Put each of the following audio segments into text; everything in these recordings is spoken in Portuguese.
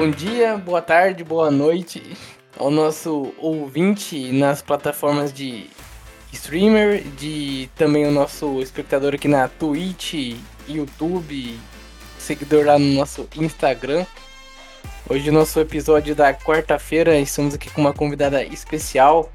bom dia, boa tarde, boa noite ao nosso ouvinte nas plataformas de streamer, de também o nosso espectador aqui na Twitch, YouTube, seguidor lá no nosso Instagram. Hoje nosso episódio da quarta-feira, estamos aqui com uma convidada especial,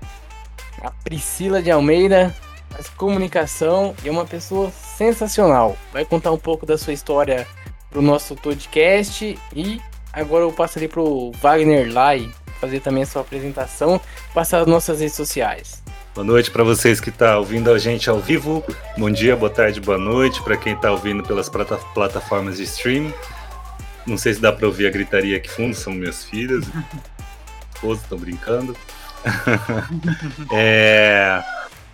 a Priscila de Almeida, faz comunicação e é uma pessoa sensacional. Vai contar um pouco da sua história pro nosso podcast e agora eu passo ali pro Wagner Lai fazer também a sua apresentação, passar as nossas redes sociais. Boa noite para vocês que estão tá ouvindo a gente ao vivo. Bom dia, boa tarde, boa noite para quem está ouvindo pelas plataformas de streaming. Não sei se dá para ouvir a gritaria aqui fundo, são minhas filhas. Esposa, estão brincando. é,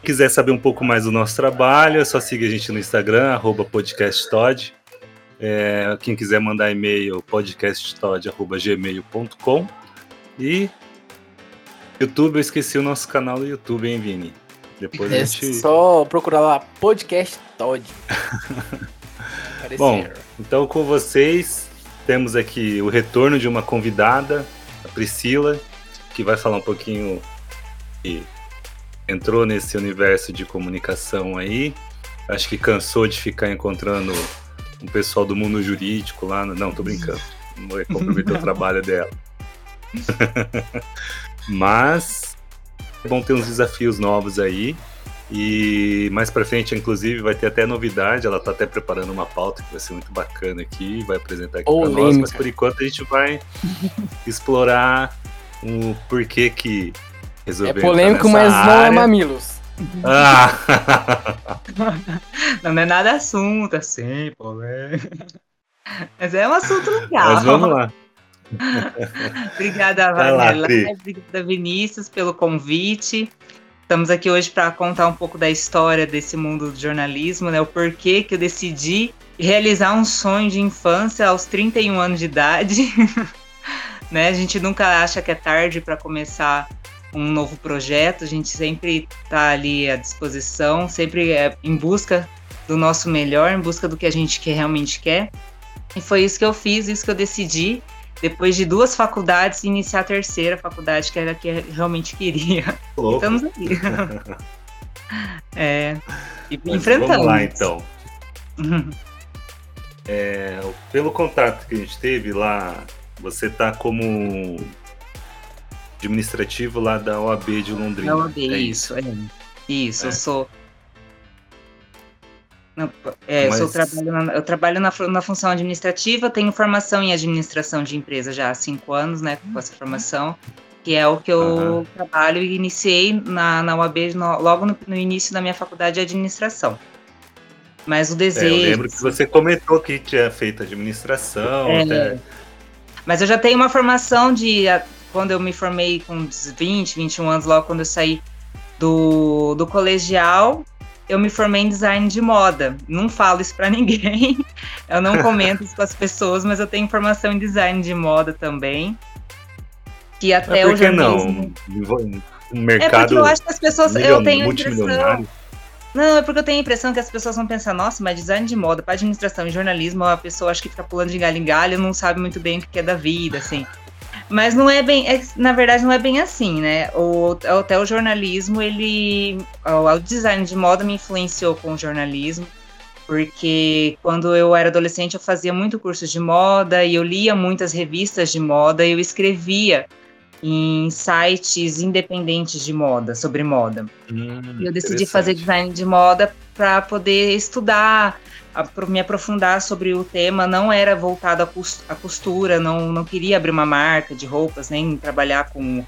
quiser saber um pouco mais do nosso trabalho, é só seguir a gente no Instagram, podcasttod. É, quem quiser mandar e-mail, podcasttod.gmail.com. E YouTube, eu esqueci o nosso canal do YouTube, hein, Vini? Depois é a gente... só procurar lá, Podcast Todd. Bom, então com vocês temos aqui o retorno de uma convidada, a Priscila, que vai falar um pouquinho e entrou nesse universo de comunicação aí. Acho que cansou de ficar encontrando um pessoal do mundo jurídico lá. No... Não, tô brincando. Não vou comprometer o trabalho dela. Mas é bom ter uns desafios novos aí. E mais pra frente, inclusive, vai ter até novidade. Ela tá até preparando uma pauta que vai ser muito bacana aqui, vai apresentar aqui para nós. Mas por enquanto a gente vai explorar o porquê que resolveu. É polêmico, mas área. não é mamilos. Ah. não é nada assunto assim, polêmico. Mas é um assunto legal. Mas vamos lá. obrigada, Wagner. Obrigada, Vinícius, pelo convite. Estamos aqui hoje para contar um pouco da história desse mundo do jornalismo, né? O porquê que eu decidi realizar um sonho de infância aos 31 anos de idade. né? A gente nunca acha que é tarde para começar um novo projeto, a gente sempre está ali à disposição, sempre é em busca do nosso melhor, em busca do que a gente realmente quer. E foi isso que eu fiz, isso que eu decidi depois de duas faculdades, iniciar a terceira faculdade, que era a que eu realmente queria. Opa. Estamos aí. é, e enfrentamos. Vamos lá, então. É, pelo contato que a gente teve lá, você está como administrativo lá da OAB de Londrina. Da OAB, é isso, é. Isso, é. eu sou é, Mas... eu, trabalho na, eu trabalho na, na função administrativa, tenho formação em administração de empresa já há cinco anos, né, com essa formação, que é o que eu uhum. trabalho e iniciei na, na UAB no, logo no, no, início da minha faculdade de administração. Mas o desejo... É, eu lembro que você comentou que tinha feito administração. É, até... Mas eu já tenho uma formação de... Quando eu me formei com 20, 21 anos, logo quando eu saí do, do colegial, eu me formei em design de moda. Não falo isso para ninguém. Eu não comento isso com as pessoas, mas eu tenho formação em design de moda também. Que até hoje não? O mercado é porque eu acho que as pessoas eu tenho impressão não, é porque eu tenho a impressão que as pessoas vão pensar, nossa, mas design de moda, para administração e jornalismo, a pessoa acha que fica pulando de galho em galho, não sabe muito bem o que é da vida, assim. Mas não é bem, é, na verdade não é bem assim, né? O, até o jornalismo, ele, o, o design de moda me influenciou com o jornalismo, porque quando eu era adolescente eu fazia muito curso de moda e eu lia muitas revistas de moda e eu escrevia em sites independentes de moda, sobre moda. Hum, e eu decidi fazer design de moda para poder estudar, me aprofundar sobre o tema. Não era voltado à costura, não, não queria abrir uma marca de roupas, nem trabalhar com,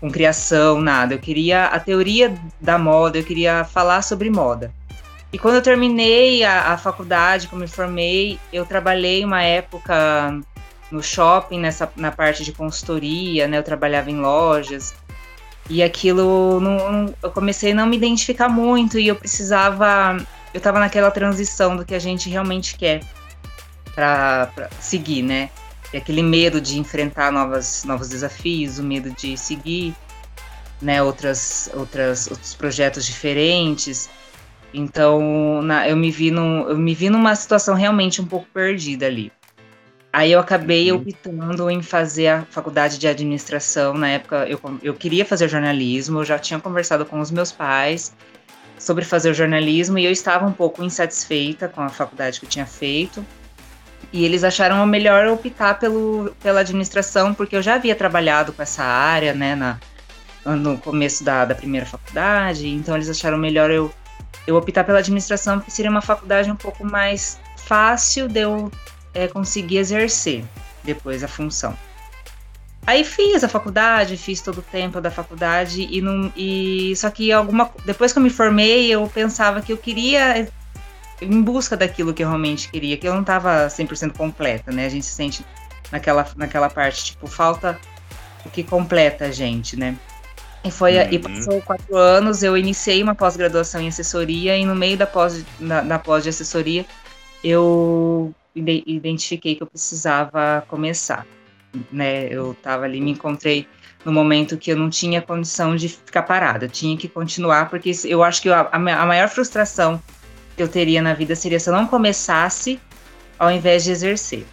com criação, nada. Eu queria a teoria da moda, eu queria falar sobre moda. E quando eu terminei a, a faculdade, eu me formei, eu trabalhei uma época no shopping, nessa, na parte de consultoria, né? Eu trabalhava em lojas. E aquilo, não, eu comecei a não me identificar muito e eu precisava. Eu estava naquela transição do que a gente realmente quer para seguir, né? E aquele medo de enfrentar novas, novos desafios, o medo de seguir, né? Outras, outras, outros projetos diferentes. Então, na, eu, me vi num, eu me vi numa situação realmente um pouco perdida ali. Aí eu acabei uhum. optando em fazer a faculdade de administração. Na época eu, eu queria fazer jornalismo, eu já tinha conversado com os meus pais sobre fazer jornalismo e eu estava um pouco insatisfeita com a faculdade que eu tinha feito. E eles acharam melhor optar pelo, pela administração, porque eu já havia trabalhado com essa área, né, na, no começo da, da primeira faculdade, então eles acharam melhor eu, eu optar pela administração, porque seria uma faculdade um pouco mais fácil de eu é, conseguir exercer depois a função. Aí fiz a faculdade, fiz todo o tempo da faculdade e não e só que alguma depois que eu me formei, eu pensava que eu queria em busca daquilo que eu realmente queria, que eu não estava 100% completa, né? A gente se sente naquela naquela parte tipo falta o que completa a gente, né? E foi uhum. e passou quatro anos, eu iniciei uma pós-graduação em assessoria e no meio da pós na, na pós de assessoria eu identifiquei que eu precisava começar, né? Eu estava ali, me encontrei no momento que eu não tinha condição de ficar parada, eu tinha que continuar, porque eu acho que a, a maior frustração que eu teria na vida seria se eu não começasse ao invés de exercer.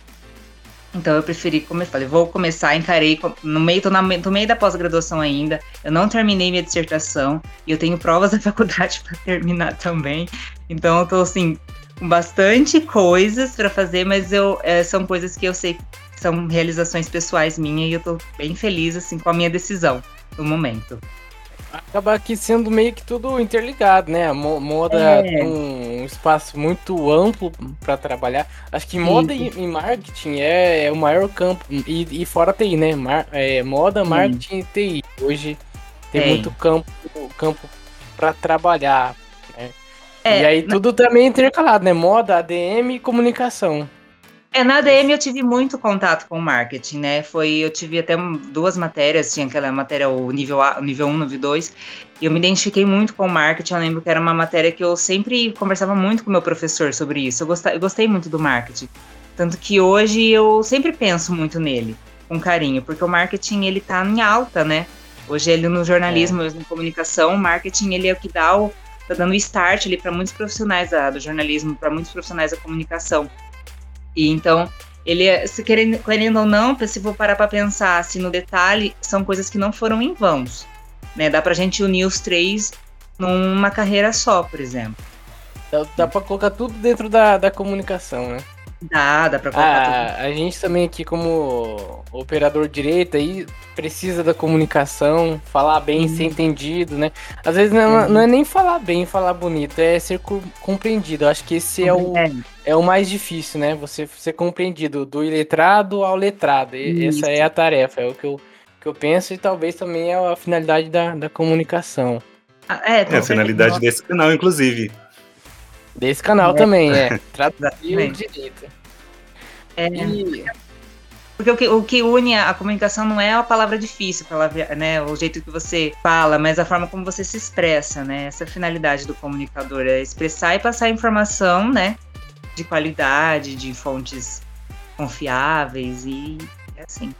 Então eu preferi, como eu falei, vou começar, encarei no meio, tô na, no meio da pós-graduação ainda, eu não terminei minha dissertação e eu tenho provas da faculdade para terminar também. Então eu tô assim, com bastante coisas para fazer, mas eu é, são coisas que eu sei são realizações pessoais minhas e eu tô bem feliz assim com a minha decisão no momento. Acaba aqui sendo meio que tudo interligado, né? Moda é. tem um espaço muito amplo para trabalhar. Acho que moda e, e, marketing é, é, o maior campo. E, e fora TI, né? Mar, é, moda, marketing e TI. Hoje tem, tem. muito campo, campo para trabalhar. É, e aí tudo também intercalado, né? Moda, ADM e comunicação. É, na ADM eu tive muito contato com marketing, né? Foi, eu tive até duas matérias, tinha aquela matéria, o nível, A, o nível 1, nível 2, e eu me identifiquei muito com marketing. Eu lembro que era uma matéria que eu sempre conversava muito com o meu professor sobre isso. Eu gostei, eu gostei muito do marketing. Tanto que hoje eu sempre penso muito nele, com carinho, porque o marketing ele tá em alta, né? Hoje ele no jornalismo, é. na comunicação, o marketing ele é o que dá o tá dando start ali para muitos profissionais da, do jornalismo, para muitos profissionais da comunicação. E então, ele, é, se querendo, querendo ou não, se for parar para pensar assim no detalhe, são coisas que não foram em vãos. Né? Dá pra gente unir os três numa carreira só, por exemplo. Dá, dá pra colocar tudo dentro da, da comunicação, né? Dá, dá pra colocar ah, tudo. A gente também aqui como operador direito aí precisa da comunicação, falar bem, uhum. ser entendido, né? Às vezes não, uhum. não, é nem falar bem, falar bonito, é ser compreendido. Eu acho que esse é o, é o mais difícil, né? Você ser compreendido do iletrado ao letrado. Isso. Essa é a tarefa, é o que eu, que eu penso e talvez também é a finalidade da, da comunicação. Ah, é, é a finalidade desse canal, inclusive. Desse canal é. também, é. Traduzir direito. É. E... Porque o que, o que une a, a, comunicação não é a palavra difícil, palavra, né, o jeito que você fala, mas a forma como você se expressa, né? Essa é a finalidade do comunicador, é expressar e passar informação, né? De qualidade, de fontes confiáveis e é assim.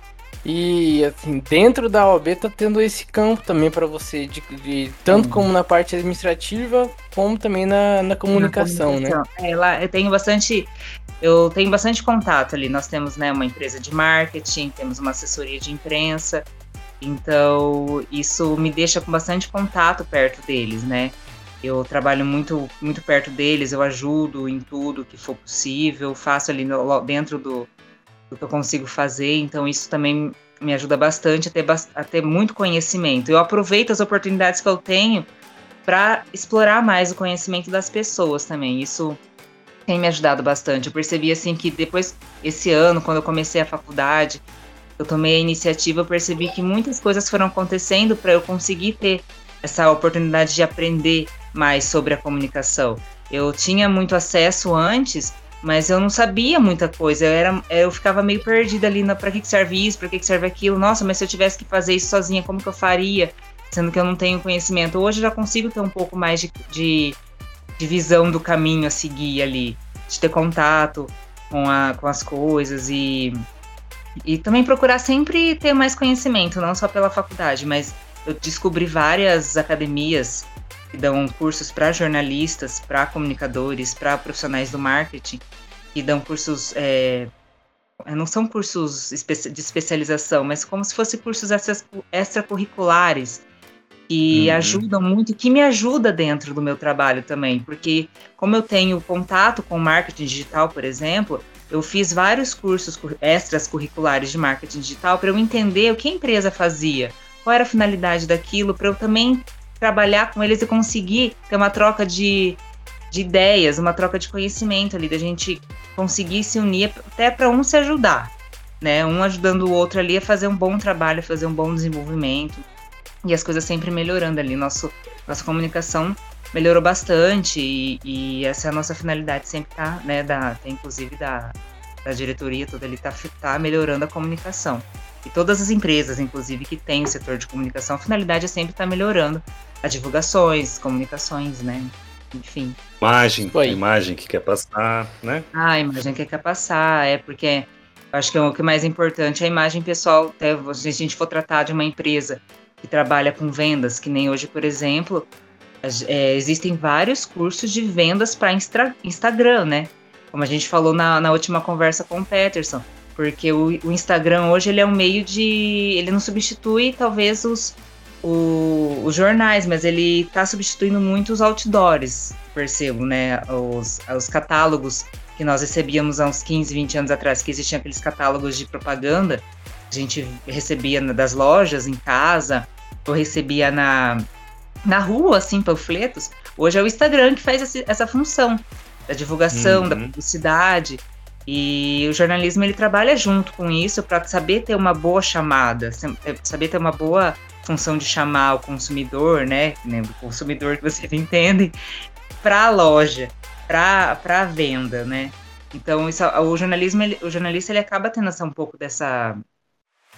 E assim, dentro da OAB tá tendo esse campo também para você, de, de tanto uhum. como na parte administrativa, como também na, na comunicação, na comunicação. né? Lá eu tenho bastante. Eu tenho bastante contato ali. Nós temos né, uma empresa de marketing, temos uma assessoria de imprensa. Então, isso me deixa com bastante contato perto deles, né? Eu trabalho muito, muito perto deles, eu ajudo em tudo que for possível, faço ali no, dentro do, do que eu consigo fazer, então isso também me ajuda bastante a ter, a ter muito conhecimento. Eu aproveito as oportunidades que eu tenho para explorar mais o conhecimento das pessoas também. Isso tem me ajudado bastante. Eu percebi assim que depois esse ano, quando eu comecei a faculdade, eu tomei a iniciativa, eu percebi que muitas coisas foram acontecendo para eu conseguir ter essa oportunidade de aprender mais sobre a comunicação. Eu tinha muito acesso antes, mas eu não sabia muita coisa. Eu, era, eu ficava meio perdida ali na para que, que serve isso, para que, que serve aquilo. Nossa, mas se eu tivesse que fazer isso sozinha, como que eu faria? Sendo que eu não tenho conhecimento. Hoje eu já consigo ter um pouco mais de, de, de visão do caminho a seguir ali, de ter contato com, a, com as coisas e, e também procurar sempre ter mais conhecimento, não só pela faculdade, mas eu descobri várias academias que dão cursos para jornalistas, para comunicadores, para profissionais do marketing, que dão cursos é, não são cursos de especialização, mas como se fossem cursos extracurriculares que uhum. ajudam muito, que me ajuda dentro do meu trabalho também, porque como eu tenho contato com marketing digital, por exemplo, eu fiz vários cursos extras curriculares de marketing digital para eu entender o que a empresa fazia, qual era a finalidade daquilo, para eu também trabalhar com eles e conseguir ter uma troca de, de ideias, uma troca de conhecimento ali, da gente conseguir se unir até para um se ajudar, né? Um ajudando o outro ali a fazer um bom trabalho, fazer um bom desenvolvimento e as coisas sempre melhorando ali. Nosso, nossa comunicação melhorou bastante e, e essa é a nossa finalidade sempre tá, né, da, inclusive da, da diretoria toda ali tá, tá melhorando a comunicação. E todas as empresas, inclusive, que têm o setor de comunicação, a finalidade é sempre estar tá melhorando as divulgações, comunicações, né? Enfim. Imagem, Foi. a imagem que quer passar, né? Ah, a imagem que quer passar, é porque acho que é o que é mais importante, a imagem pessoal, até se a gente for tratar de uma empresa que trabalha com vendas, que nem hoje, por exemplo, é, existem vários cursos de vendas para Instagram, né? Como a gente falou na, na última conversa com o Peterson, porque o, o, Instagram hoje ele é um meio de, ele não substitui talvez os, o, os jornais, mas ele está substituindo muito os outdoors, percebo, né? Os, os catálogos que nós recebíamos há uns 15, 20 anos atrás, que existiam aqueles catálogos de propaganda a gente recebia das lojas em casa, ou recebia na, na rua, assim, panfletos. Hoje é o Instagram que faz essa função da divulgação, uhum. da publicidade. E o jornalismo ele trabalha junto com isso para saber ter uma boa chamada, é, saber ter uma boa função de chamar o consumidor, né, o consumidor que vocês entendem, para a loja, para a venda, né. Então isso, o jornalismo, ele, o jornalista ele acaba tendo essa, um pouco dessa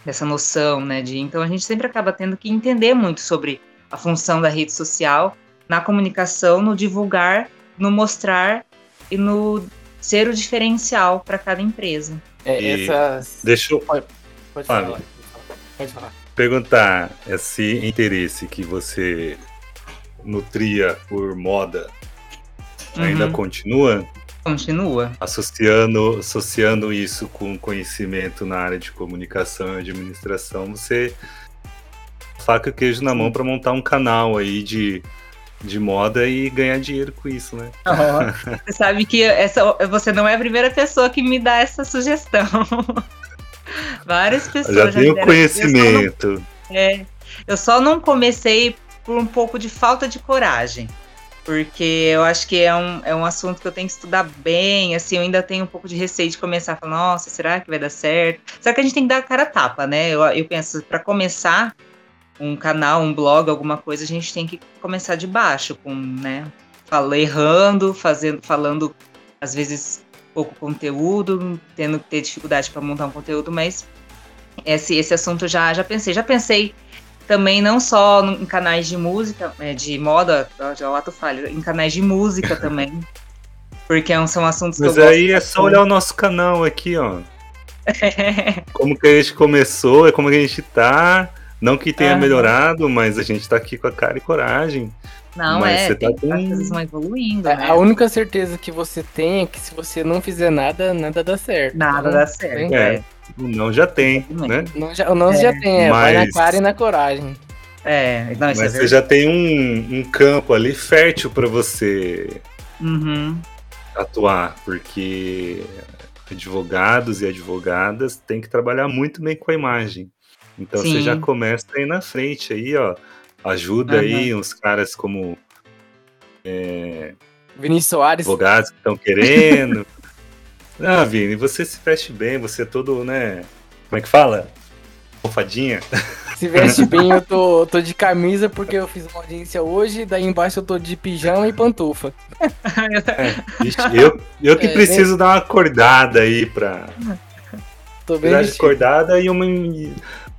dessa noção, né? De, então a gente sempre acaba tendo que entender muito sobre a função da rede social na comunicação, no divulgar, no mostrar e no ser o diferencial para cada empresa. É, essas... Deixa eu pode, pode falar. Pode falar. Perguntar esse interesse que você nutria por moda ainda uhum. continua? Continua. Associando, associando isso com conhecimento na área de comunicação e administração, você faca e queijo na mão para montar um canal aí de, de moda e ganhar dinheiro com isso, né? Oh, você sabe que essa, você não é a primeira pessoa que me dá essa sugestão. Várias pessoas já, já tenho conhecimento. Eu não, é, eu só não comecei por um pouco de falta de coragem porque eu acho que é um, é um assunto que eu tenho que estudar bem, assim, eu ainda tenho um pouco de receio de começar a falar, nossa, será que vai dar certo? Será que a gente tem que dar a cara a tapa, né? Eu, eu penso, para começar um canal, um blog, alguma coisa, a gente tem que começar de baixo, com, né, falando, errando, fazendo, falando, às vezes, pouco conteúdo, tendo que ter dificuldade para montar um conteúdo, mas esse, esse assunto já, já pensei. Já pensei também não só em canais de música, é, de moda, já o ato falho, em canais de música também. Porque é são assuntos Mas que eu aí é só olhar o nosso canal aqui, ó. como que a gente começou, é como que a gente tá. Não que tenha uhum. melhorado, mas a gente tá aqui com a cara e coragem. Não, mas é, tá com... as coisas vão evoluindo. É, né? A única certeza que você tem é que se você não fizer nada, nada dá certo. Nada então, dá certo. É. é. O não já tem, né? Não já, o não é. já tem, é, mas... vai na cara e na coragem. É, não, mas é você já tem um, um campo ali fértil para você uhum. atuar, porque advogados e advogadas têm que trabalhar muito bem com a imagem. Então Sim. você já começa aí na frente aí, ó. Ajuda uhum. aí uns caras como é, Vinícius Soares. Advogados que estão querendo. Ah, Vini, você se veste bem, você é todo, né? Como é que fala? Mofadinha. Se veste bem, eu tô, tô de camisa porque eu fiz uma audiência hoje, daí embaixo eu tô de pijama e pantufa. É, vixe, eu, eu que é, preciso bem... dar uma acordada aí pra. Tô bem acordada e uma.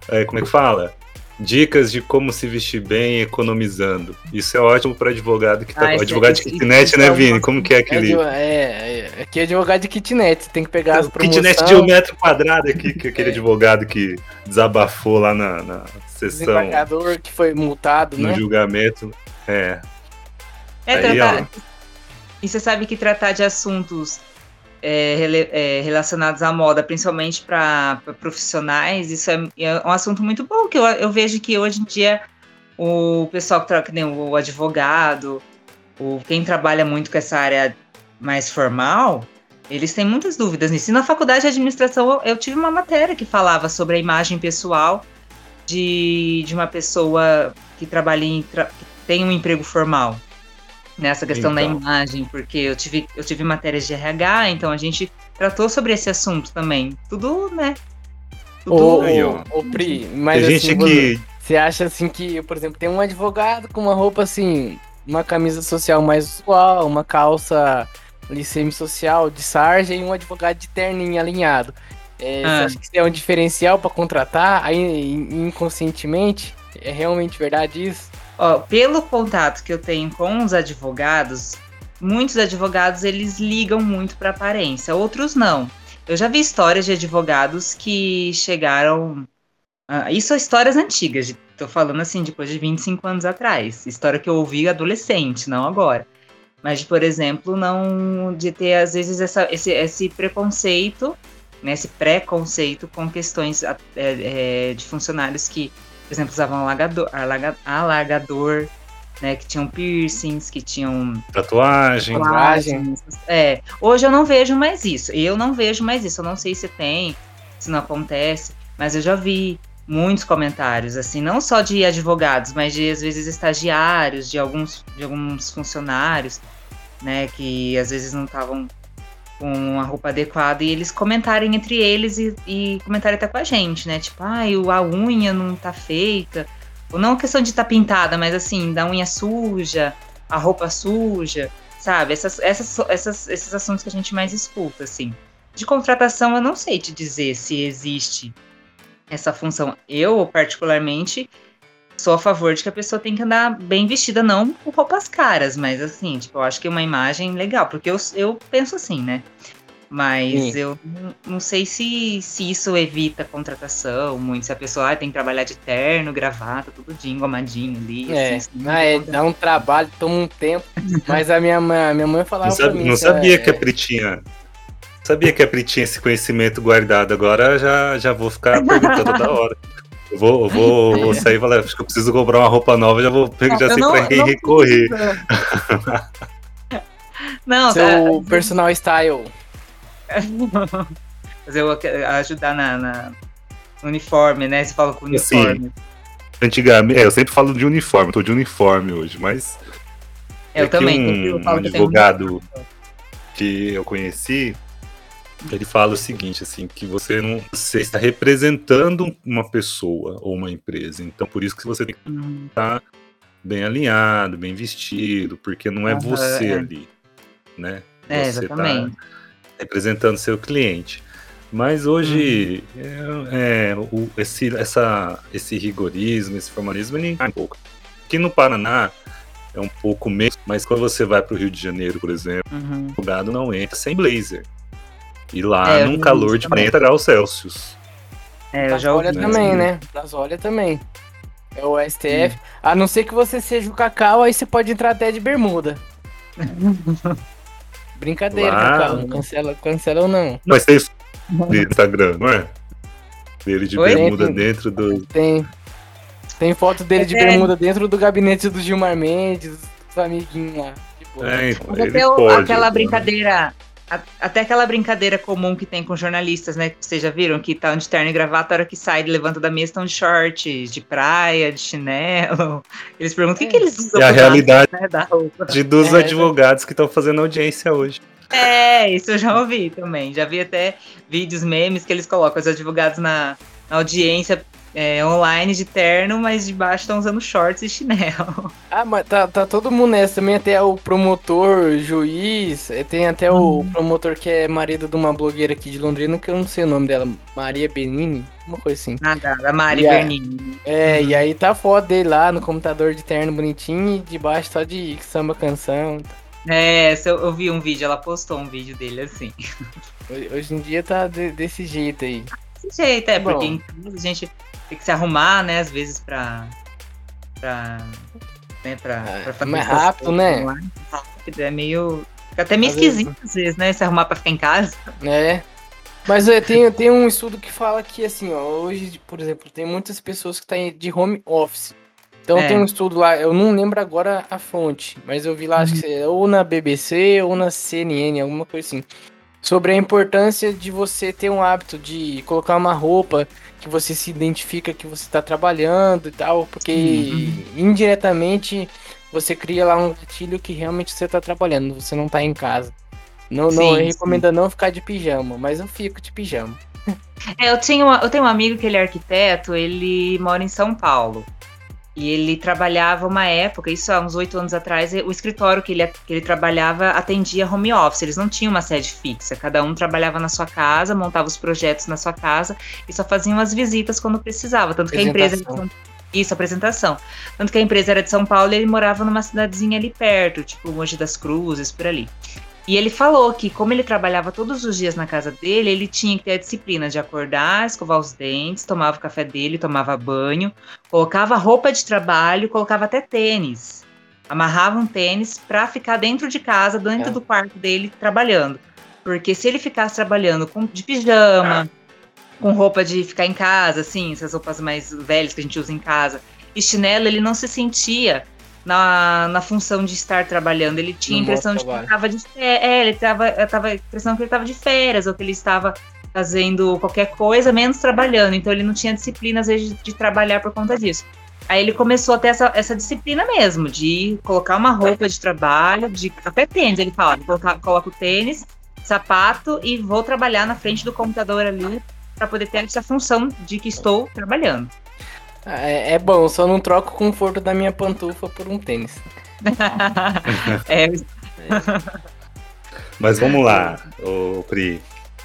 É, como é que fala? Dicas de como se vestir bem economizando. Isso é ótimo para advogado que tá. Ah, advogado é, de kitnet, né, Vini? Como que é aquele. É, é, aqui é advogado de kitnet, tem que pegar as promoções. Kitnet de um metro quadrado aqui, que aquele é. advogado que desabafou lá na, na sessão. Desembargador que foi multado, no né? No julgamento. É. É, Aí, tratar... E você sabe que tratar de assuntos é, é, relacionados à moda, principalmente para profissionais, isso é, é, um assunto muito bom, que eu, eu vejo que hoje em dia o pessoal que troca, nem o advogado, o, quem trabalha muito com essa área mais formal, eles têm muitas dúvidas nisso. E na faculdade de administração eu tive uma matéria que falava sobre a imagem pessoal de, de uma pessoa que trabalha em, que tem um emprego formal nessa questão então. da imagem, porque eu tive, eu tive matérias de RH, então a gente tratou sobre esse assunto também. Tudo, né? Tudo... Ô, ô, Pri, mas Tem assim, gente que... você acha assim que, por exemplo, tem um advogado com uma roupa assim, uma camisa social mais usual, uma calça semi-social de sarja e um advogado de terninho alinhado. É, ah. Você acha que isso é um diferencial para contratar aí inconscientemente? É realmente verdade isso? Ó, pelo contato que eu tenho com os advogados, muitos advogados eles ligam muito para aparência, outros não. Eu já vi histórias de advogados que chegaram. Ah, isso são histórias antigas, tô falando assim, depois de 25 anos atrás. História que eu ouvi adolescente, não agora. Mas, por exemplo, não de ter, às vezes, essa, esse, esse preconceito, né, esse preconceito com questões é, é, de funcionários que por exemplo, usavam alagador, alagador né, que tinham piercings, que tinham tatuagem, tatuagem. É, hoje eu não vejo mais isso. Eu não vejo mais isso. Eu não sei se tem, se não acontece, mas eu já vi muitos comentários, assim, não só de advogados, mas de às vezes estagiários, de alguns, de alguns funcionários, né, que às vezes não estavam com a roupa adequada e eles comentarem entre eles e, e comentarem até com a gente, né? Tipo, ai, a unha não tá feita. Ou não questão de estar tá pintada, mas assim, da unha suja, a roupa suja, sabe? Essas, essas, essas, esses assuntos que a gente mais escuta, assim. De contratação, eu não sei te dizer se existe essa função. Eu, particularmente, sou a favor de que a pessoa tem que andar bem vestida, não com roupas caras, mas assim, tipo, eu acho que é uma imagem legal, porque eu, eu penso assim, né? Mas Sim. eu não sei se, se isso evita contratação muito, se a pessoa ah, tem que trabalhar de terno, gravata, tudo de engomadinho ali. É, assim, assim, ah, é dá um trabalho, toma um tempo. mas a minha, minha mãe falava não, sabe, mim, não sabia é... que a Pritinha. Sabia que a Pritinha esse conhecimento guardado, agora já, já vou ficar perguntando toda hora. Eu vou, eu vou, vou sair e falar, acho que eu preciso comprar uma roupa nova, já vou pegar já sei não, pra quem não recorrer. não, Seu tá... personal style. Fazer eu ajudar na, na, no uniforme, né? Você fala com uniforme. Sim. Antigamente, é, eu sempre falo de uniforme, tô de uniforme hoje, mas. Eu é também. Um, um advogado que eu conheci, ele fala o seguinte, assim, que você não você está representando uma pessoa ou uma empresa. Então, por isso que você tem que estar bem alinhado, bem vestido, porque não é uhum, você é. ali, né? É, você está representando seu cliente. Mas hoje uhum. é, é, o, esse, essa, esse rigorismo, esse formalismo, ele é um pouco. Aqui no Paraná é um pouco menos, mas quando você vai para o Rio de Janeiro, por exemplo, uhum. o gado não entra sem blazer. E lá é, num calor de 40 graus Celsius. É, eu já olha também, né? Das olha também. É o STF. Sim. A não ser que você seja o Cacau, aí você pode entrar até de bermuda. Brincadeira, lá... Cacau. Não cancela, cancela ou não. Mas tem isso no Instagram, não é? Dele de Oi? bermuda tem, dentro do. Tem. Tem foto dele de é. bermuda dentro do gabinete do Gilmar Mendes, dos amiguinhos lá. Tipo, é, então, ele pode, aquela brincadeira até aquela brincadeira comum que tem com jornalistas, né? Que vocês já viram que tá de terno e gravata, a hora que sai, levanta da mesa, estão de short, de praia, de chinelo. Eles perguntam o que, que eles usam. É a realidade né, da roupa. de dos é, advogados que estão fazendo audiência hoje. É, isso eu já ouvi também. Já vi até vídeos, memes que eles colocam os advogados na, na audiência é, online de terno, mas de baixo estão usando shorts e chinelo. Ah, mas tá, tá todo mundo nessa. Também até o promotor, juiz, é, tem até hum. o promotor que é marido de uma blogueira aqui de Londrina, que eu não sei o nome dela, Maria Benini, uma coisa assim. Ah, tá, da Maria Benini. É, uhum. e aí tá a foto dele lá no computador de terno bonitinho e de baixo só de samba canção. É, eu vi um vídeo, ela postou um vídeo dele assim. Hoje em dia tá de, desse jeito aí. Desse jeito, é, porque a gente tem que se arrumar, né, às vezes pra. pra. Né, pra, é, pra fazer mais rápido, né? Rápido, é meio. Fica até meio às esquisito vezes. às vezes, né? Se arrumar pra ficar em casa. É. Mas é, tem, tem um estudo que fala que, assim, ó, hoje, por exemplo, tem muitas pessoas que estão tá de home office. Então é. tem um estudo lá, eu não lembro agora a fonte, mas eu vi lá, uhum. acho que é ou na BBC ou na CNN, alguma coisa assim. Sobre a importância de você ter um hábito de colocar uma roupa que você se identifica que você está trabalhando e tal, porque uhum. indiretamente você cria lá um gatilho que realmente você está trabalhando, você não está em casa. Não, sim, não recomendo não ficar de pijama, mas eu fico de pijama. É, eu, tenho uma, eu tenho um amigo que ele é arquiteto, ele mora em São Paulo. E ele trabalhava uma época, isso há uns oito anos atrás, o escritório que ele, que ele trabalhava atendia home office. Eles não tinham uma sede fixa, cada um trabalhava na sua casa, montava os projetos na sua casa e só faziam as visitas quando precisava. Tanto que a empresa. Isso, apresentação. Tanto que a empresa era de São Paulo e ele morava numa cidadezinha ali perto, tipo Monte das Cruzes, por ali. E ele falou que, como ele trabalhava todos os dias na casa dele, ele tinha que ter a disciplina de acordar, escovar os dentes, tomava o café dele, tomava banho, colocava roupa de trabalho, colocava até tênis. Amarrava um tênis para ficar dentro de casa, dentro é. do quarto dele, trabalhando. Porque se ele ficasse trabalhando com, de pijama, com roupa de ficar em casa, assim, essas roupas mais velhas que a gente usa em casa, e chinelo, ele não se sentia na, na função de estar trabalhando. Ele tinha a impressão de que ele estava de é, ele tava, tava a impressão que ele estava de férias ou que ele estava fazendo qualquer coisa menos trabalhando. Então ele não tinha disciplina às vezes de, de trabalhar por conta disso. Aí ele começou a ter essa, essa disciplina mesmo, de colocar uma roupa de trabalho, de até tênis, ele fala, coloca, coloca o tênis, sapato e vou trabalhar na frente do computador ali para poder ter essa função de que estou trabalhando. É, é bom, só não troco o conforto da minha pantufa por um tênis. é. Mas vamos lá, ô Pri.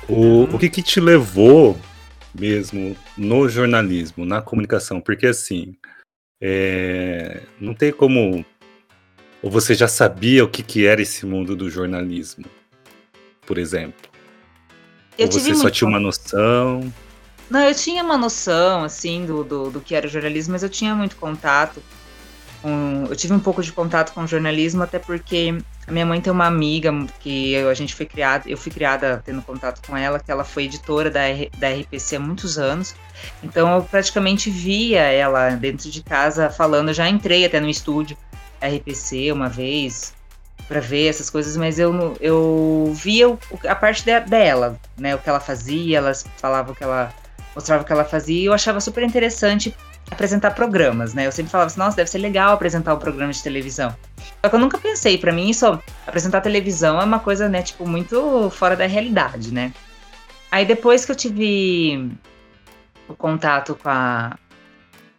O, o que, que te levou mesmo no jornalismo, na comunicação? Porque assim, é, não tem como. Ou você já sabia o que, que era esse mundo do jornalismo, por exemplo? Eu ou você só tinha uma noção? Não, eu tinha uma noção, assim, do, do, do que era jornalismo, mas eu tinha muito contato. Com, eu tive um pouco de contato com jornalismo, até porque a minha mãe tem uma amiga que eu, a gente foi criada, eu fui criada tendo contato com ela, que ela foi editora da, R, da RPC há muitos anos. Então eu praticamente via ela dentro de casa falando. Eu já entrei até no estúdio RPC uma vez para ver essas coisas, mas eu, eu via a parte de, dela, né? O que ela fazia, elas falavam que ela mostrava o que ela fazia e eu achava super interessante apresentar programas, né? Eu sempre falava assim, nossa, deve ser legal apresentar um programa de televisão. Só que eu nunca pensei, para mim isso, apresentar televisão é uma coisa, né, tipo, muito fora da realidade, né? Aí depois que eu tive o contato com a.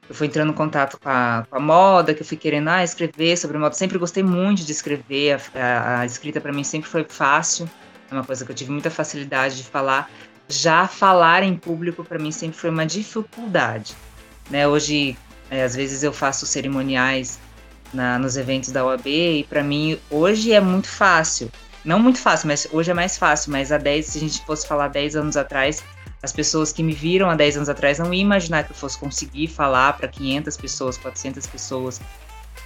Eu fui entrando em contato com a, com a moda, que eu fui querendo ah, escrever sobre moda. Sempre gostei muito de escrever, a, a, a escrita para mim sempre foi fácil, é uma coisa que eu tive muita facilidade de falar. Já falar em público para mim sempre foi uma dificuldade. Né? Hoje, é, às vezes eu faço cerimoniais na, nos eventos da OAB e para mim hoje é muito fácil. Não muito fácil, mas hoje é mais fácil. Mas há 10, se a gente fosse falar 10 anos atrás, as pessoas que me viram há 10 anos atrás não iam imaginar que eu fosse conseguir falar para 500 pessoas, 400 pessoas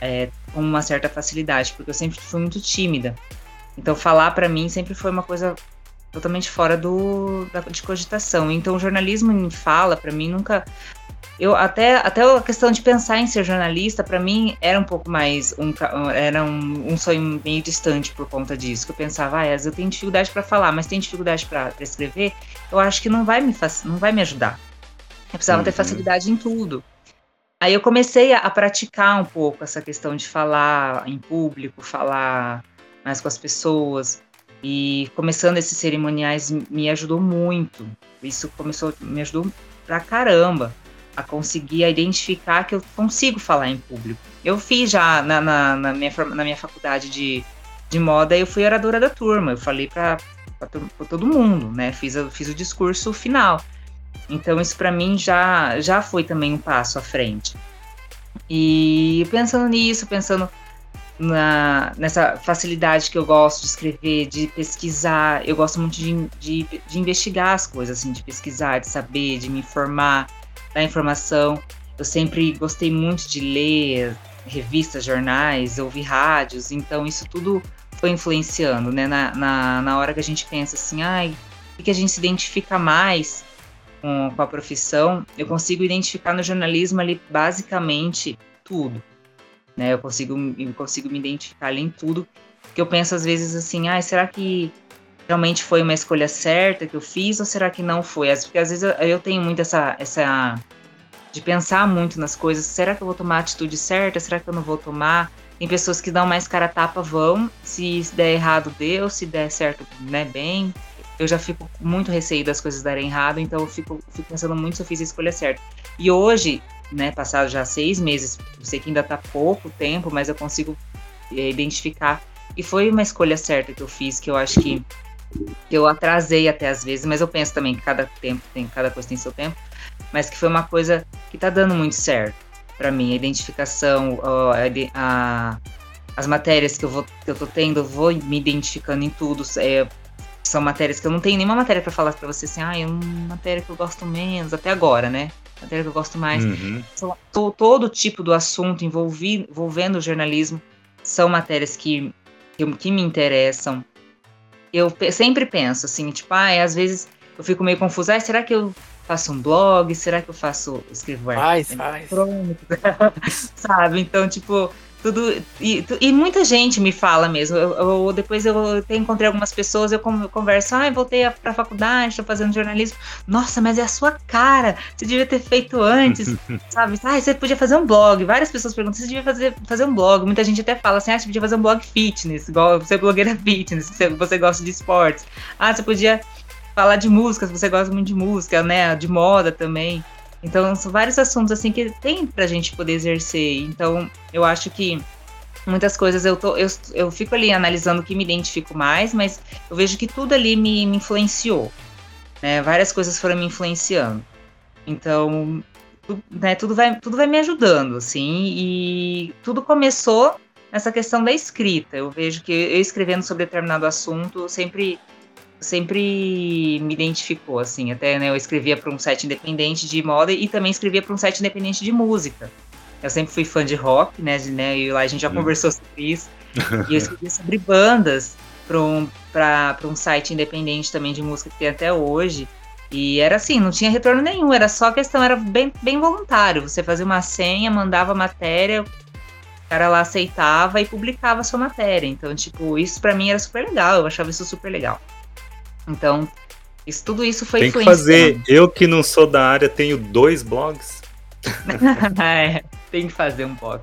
é, com uma certa facilidade, porque eu sempre fui muito tímida. Então, falar para mim sempre foi uma coisa totalmente fora do, da, de cogitação. Então, o jornalismo em fala, para mim, nunca. Eu até, até a questão de pensar em ser jornalista, para mim, era um pouco mais. Um, era um, um sonho meio distante por conta disso. Que eu pensava, ah, eu tenho dificuldade para falar, mas tenho dificuldade para escrever, eu acho que não vai me, não vai me ajudar. Eu precisava uhum. ter facilidade em tudo. Aí eu comecei a, a praticar um pouco essa questão de falar em público, falar mais com as pessoas. E começando esses cerimoniais me ajudou muito. Isso começou, me ajudou pra caramba a conseguir identificar que eu consigo falar em público. Eu fiz já na, na, na minha, na minha faculdade de, de moda, eu fui oradora da turma, eu falei para todo mundo, né? Fiz, fiz o discurso final. Então isso para mim já, já foi também um passo à frente. E pensando nisso, pensando na, nessa facilidade que eu gosto de escrever, de pesquisar. Eu gosto muito de, de, de, investigar as coisas, assim, de pesquisar, de saber, de me informar, dar informação. Eu sempre gostei muito de ler revistas, jornais, ouvir rádios, então isso tudo foi influenciando, né? Na, na, na hora que a gente pensa assim, ai, o que a gente se identifica mais com, com a profissão, eu consigo identificar no jornalismo ali basicamente tudo. Né? Eu consigo, eu consigo me identificar ali em tudo. Que eu penso às vezes assim, ai, será que realmente foi uma escolha certa que eu fiz ou será que não foi? Porque às vezes eu, eu tenho muito essa, essa de pensar muito nas coisas. Será que eu vou tomar a atitude certa? Será que eu não vou tomar? Tem pessoas que dão mais cara tapa, vão. Se der errado, deu. Se der certo, né, bem. Eu já fico muito receio das coisas darem errado, então eu fico, fico pensando muito se eu fiz a escolha certa. E hoje, né, passado já seis meses, eu sei que ainda tá pouco tempo, mas eu consigo é, identificar. E foi uma escolha certa que eu fiz, que eu acho que eu atrasei até às vezes, mas eu penso também que cada tempo tem, cada coisa tem seu tempo mas que foi uma coisa que está dando muito certo para mim. A identificação, a, a, as matérias que eu, vou, que eu tô tendo, eu vou me identificando em tudo. É, são matérias que eu não tenho nenhuma matéria para falar para você assim, ah, é uma matéria que eu gosto menos, até agora, né? Matéria que eu gosto mais. Uhum. todo tipo do assunto envolvi, envolvendo o jornalismo são matérias que, que, que me interessam. Eu sempre penso assim, tipo, ah, às vezes eu fico meio confusa, ah, será que eu faço um blog? Será que eu faço, escrevo faz, faz. Pronto. Sabe? Então, tipo, tudo. E, e, muita gente me fala mesmo. Eu, eu depois eu, eu encontrei algumas pessoas, eu converso, ah, voltei para a faculdade, estou fazendo jornalismo. Nossa, mas é a sua cara. Você devia ter feito antes, sabe? Ah, você podia fazer um blog. Várias pessoas perguntam, você devia fazer, fazer um blog. Muita gente até fala assim, ah, você podia fazer um blog fitness, igual você é blogueira fitness, você, você gosta de esportes. Ah, você podia falar de música, se você gosta muito de música, né? De moda também. Então, são vários assuntos assim que tem pra gente poder exercer. Então, eu acho que muitas coisas eu, tô, eu, eu fico ali analisando o que me identifico mais, mas eu vejo que tudo ali me, me influenciou. Né? Várias coisas foram me influenciando. Então, tudo, né, tudo, vai, tudo vai me ajudando, assim, e tudo começou nessa questão da escrita. Eu vejo que eu escrevendo sobre determinado assunto sempre sempre me identificou, assim. Até né, eu escrevia para um site independente de moda e também escrevia para um site independente de música. Eu sempre fui fã de rock, né? De, né e lá a gente já hum. conversou sobre isso. e eu escrevia sobre bandas para um, um site independente também de música que tem até hoje. E era assim, não tinha retorno nenhum, era só questão, era bem, bem voluntário. Você fazia uma senha, mandava matéria, o cara lá aceitava e publicava a sua matéria. Então, tipo, isso para mim era super legal, eu achava isso super legal. Então, isso, tudo isso foi Tem que fazer. Eu que não sou da área tenho dois blogs. é, tem que fazer um blog.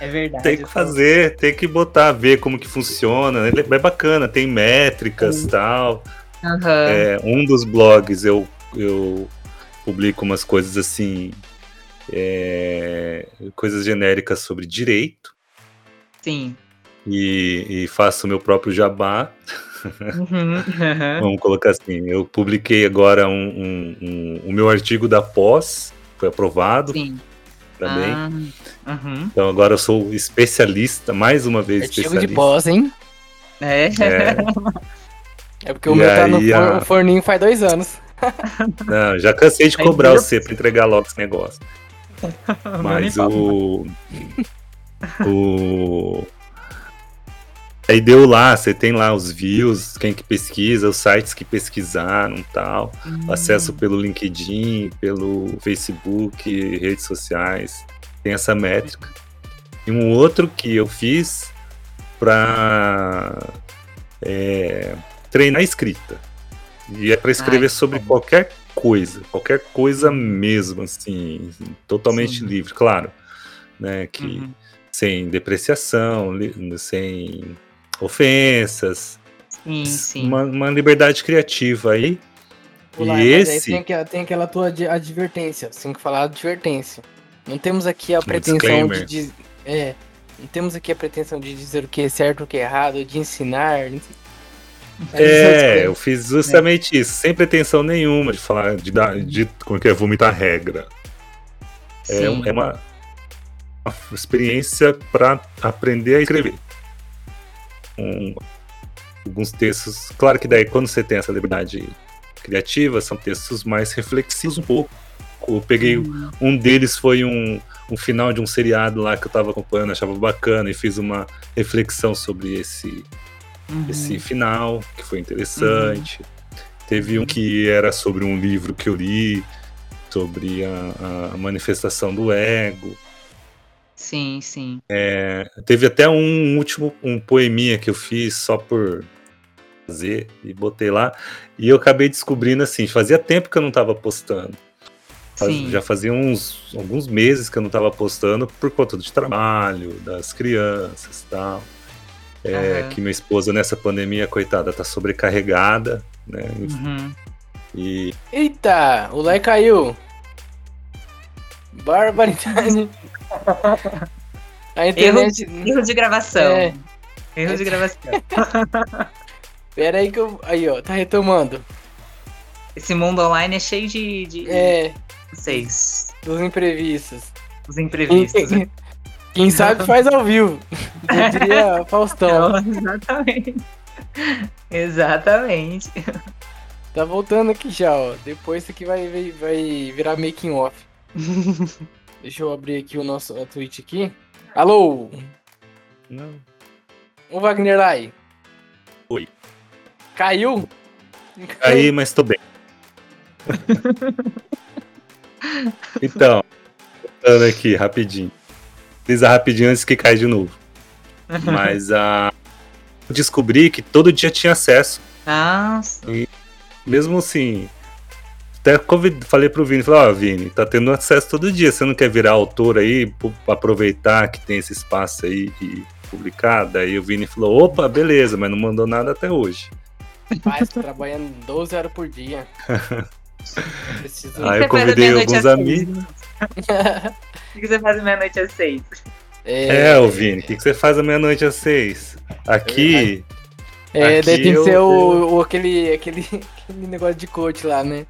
É verdade. Tem que fazer, tem que botar, ver como que funciona. É bacana, tem métricas e tal. Uhum. É, um dos blogs eu, eu publico umas coisas assim. É, coisas genéricas sobre direito. Sim. E, e faço o meu próprio jabá. Uhum, uhum. Vamos colocar assim. Eu publiquei agora um, um, um, o meu artigo da pós, foi aprovado. Sim. Também. Ah, uhum. Então agora eu sou especialista, mais uma vez artigo especialista. de pós, hein? É. É, é porque o meu tá no a... forninho faz dois anos. Não, já cansei de cobrar você para entregar logo esse negócio. Mas o. o. Aí deu lá, você tem lá os views, quem que pesquisa, os sites que pesquisaram tal, hum. acesso pelo LinkedIn, pelo Facebook, redes sociais, tem essa métrica. E um outro que eu fiz para é, treinar escrita. E é para escrever Ai, sobre bom. qualquer coisa, qualquer coisa mesmo, assim, totalmente Sim. livre, claro, né, que uhum. sem depreciação, sem ofensas. Sim, sim. Uma, uma liberdade criativa aí. Olá, e esse. Tem aquela, tem aquela tua advertência. Você tem que falar advertência. Não temos aqui a um pretensão disclaimer. de. É. Não temos aqui a pretensão de dizer o que é certo, o que é errado, de ensinar. É, eu fiz justamente é. isso, sem pretensão nenhuma de falar, de dar, de como que é, vomitar regra. É, é, uma, uma experiência para aprender a escrever um, alguns textos. Claro que daí quando você tem essa liberdade criativa, são textos mais reflexivos um pouco. Eu peguei hum. um deles foi um, um final de um seriado lá que eu estava acompanhando, achava bacana e fiz uma reflexão sobre esse uhum. esse final, que foi interessante. Uhum. Teve um que era sobre um livro que eu li, sobre a, a manifestação do ego. Sim, sim. É, teve até um último um poeminha que eu fiz só por fazer e botei lá. E eu acabei descobrindo assim, fazia tempo que eu não estava postando. Sim. Já fazia uns alguns meses que eu não estava postando por conta do trabalho, das crianças e tal. É, uhum. Que minha esposa nessa pandemia, coitada, tá sobrecarregada, né? Uhum. E... Eita, o Lai caiu. Barbaridade. A internet. Erro de, erro de gravação. É. Erro de gravação. Pera aí que eu. Aí, ó, tá retomando. Esse mundo online é cheio de. de... É. Vocês. Dos imprevistos. Os imprevistos. Quem, quem sabe faz ao vivo. Eu diria Faustão. exatamente. Exatamente. Tá voltando aqui já, ó. Depois isso aqui vai, vai, vai virar making off. Deixa eu abrir aqui o nosso a Twitch aqui. Alô? Não. O Wagner Lai. Oi. Caiu? Caí, mas tô bem. então, voltando aqui rapidinho. Precisa rapidinho antes que cai de novo. Mas a. Uh, descobri que todo dia tinha acesso. Nossa. E mesmo assim, até falei pro Vini, falei, ó, oh, Vini, tá tendo acesso todo dia, você não quer virar autor aí, aproveitar que tem esse espaço aí e publicar? Daí o Vini falou, opa, beleza, mas não mandou nada até hoje. Rapaz, tô trabalhando 12 horas por dia. Preciso... Aí eu convidei alguns amigos. O que você faz meia-noite às seis? É, é o Vini, o que, que você faz à meia-noite às seis? Aqui. É, aqui daí tem que ser o, o, aquele, aquele, aquele negócio de coach lá, né?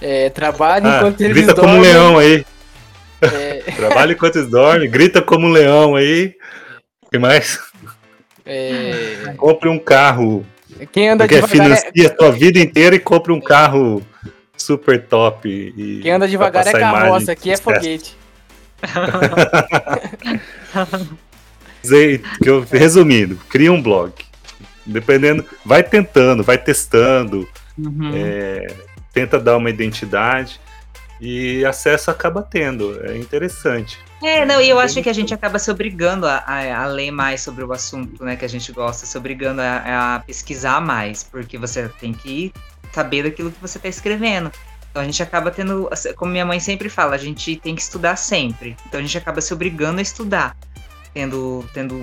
É, trabalha ah, enquanto eles grita dormem. Grita como um leão aí. É... trabalha enquanto eles dormem, grita como um leão aí. O que mais? É... Compre um carro. Quem anda devagar financia é... a sua vida inteira e compre um carro super top. E Quem anda devagar é carroça, aqui é foguete. Resumindo, cria um blog. Dependendo, vai tentando, vai testando. Uhum. É, tenta dar uma identidade e acesso acaba tendo. É interessante. É, não, e eu acho que a gente acaba se obrigando a, a, a, ler mais sobre o assunto, né, que a gente gosta, se obrigando a, a pesquisar mais, porque você tem que saber daquilo que você está escrevendo. Então a gente acaba tendo, como minha mãe sempre fala, a gente tem que estudar sempre. Então a gente acaba se obrigando a estudar, tendo, tendo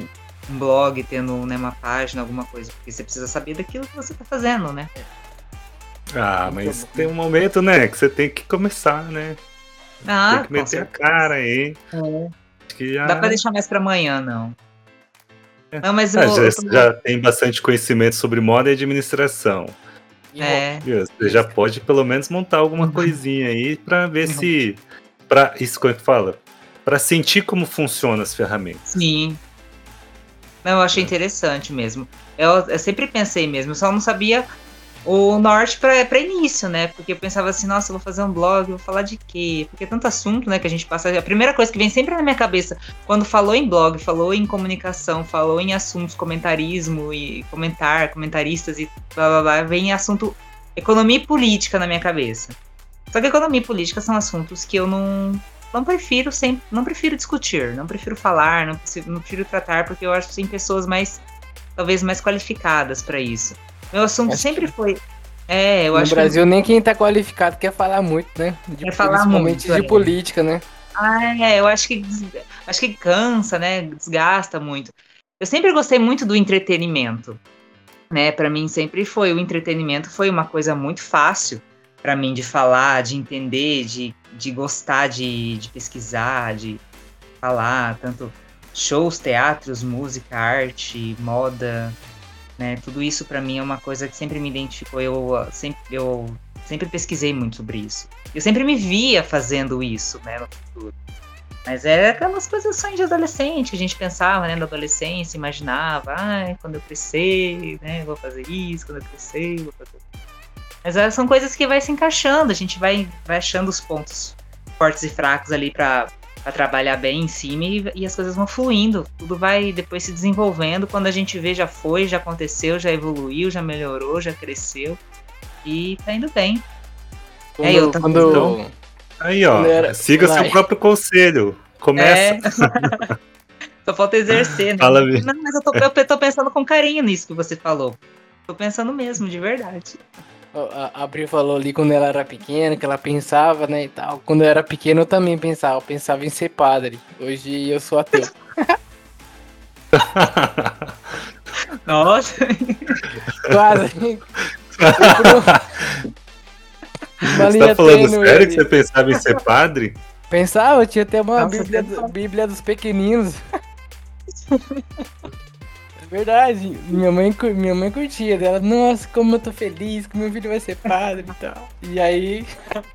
um blog, tendo né, uma página, alguma coisa, porque você precisa saber daquilo que você está fazendo, né? Ah, mas tem um momento, né, que você tem que começar, né? Ah, tem que meter a cara aí. É. Que já... Dá pra deixar mais pra amanhã, não. É. Não, mas ah, já, tô... já, tem bastante conhecimento sobre moda e administração. É. Você já pode pelo menos montar alguma coisinha aí para ver se. para Isso como é que fala? Para sentir como funcionam as ferramentas. Sim. Não, eu achei é. interessante mesmo. Eu, eu sempre pensei mesmo, eu só não sabia o norte para início, né? Porque eu pensava assim, nossa, vou fazer um blog, vou falar de quê? Porque é tanto assunto, né, que a gente passa. A primeira coisa que vem sempre na minha cabeça, quando falou em blog, falou em comunicação, falou em assuntos, comentarismo e comentar, comentaristas e blá blá blá, vem assunto economia e política na minha cabeça. Só que economia e política são assuntos que eu não não prefiro sempre, não prefiro discutir, não prefiro falar, não, não prefiro tratar, porque eu acho que tem pessoas mais talvez mais qualificadas para isso. Meu assunto acho sempre foi. É, eu no acho Brasil, que... nem quem tá qualificado quer falar muito, né? De, quer falar muito. de é. política, né? Ah, é, eu acho que acho que cansa, né? Desgasta muito. Eu sempre gostei muito do entretenimento, né? Para mim sempre foi o entretenimento foi uma coisa muito fácil para mim de falar, de entender, de, de gostar de, de pesquisar, de falar, tanto shows, teatros, música, arte, moda, né? Tudo isso para mim é uma coisa que sempre me identificou. Eu ah, sempre, eu sempre pesquisei muito sobre isso. Eu sempre me via fazendo isso, né, no futuro. Mas era aquelas coisas sonhos de adolescente que a gente pensava, né, na adolescência, imaginava, ah, quando eu crescer, né, vou fazer isso, quando eu crescer, vou fazer. Mas ah, são coisas que vai se encaixando, a gente vai, vai achando os pontos fortes e fracos ali para a trabalhar bem em cima e, e, as coisas vão fluindo. Tudo vai depois se desenvolvendo. Quando a gente vê, já foi, já aconteceu, já evoluiu, já melhorou, já cresceu. E tá indo bem. Quando, é, eu quando... Então, aí, ó, era... siga Vai. seu próprio conselho. Começa. É. Só falta exercer, né? Fala Não, mas eu tô, eu tô pensando com carinho nisso que você falou. Tô pensando mesmo, de verdade. A, a Bri falou ali quando ela era pequena, que ela pensava, né, e tal. Quando eu era pequeno eu também pensava, eu pensava em ser padre. Hoje eu sou ateu. Nossa! Quase. você tá falando sério que você pensava em ser padre? Pensava, tinha até uma bíblia, do, bíblia dos pequeninos. Verdade. Minha mãe, minha mãe curtia dela. Nossa, como eu tô feliz que meu filho vai ser padre e tal. E aí.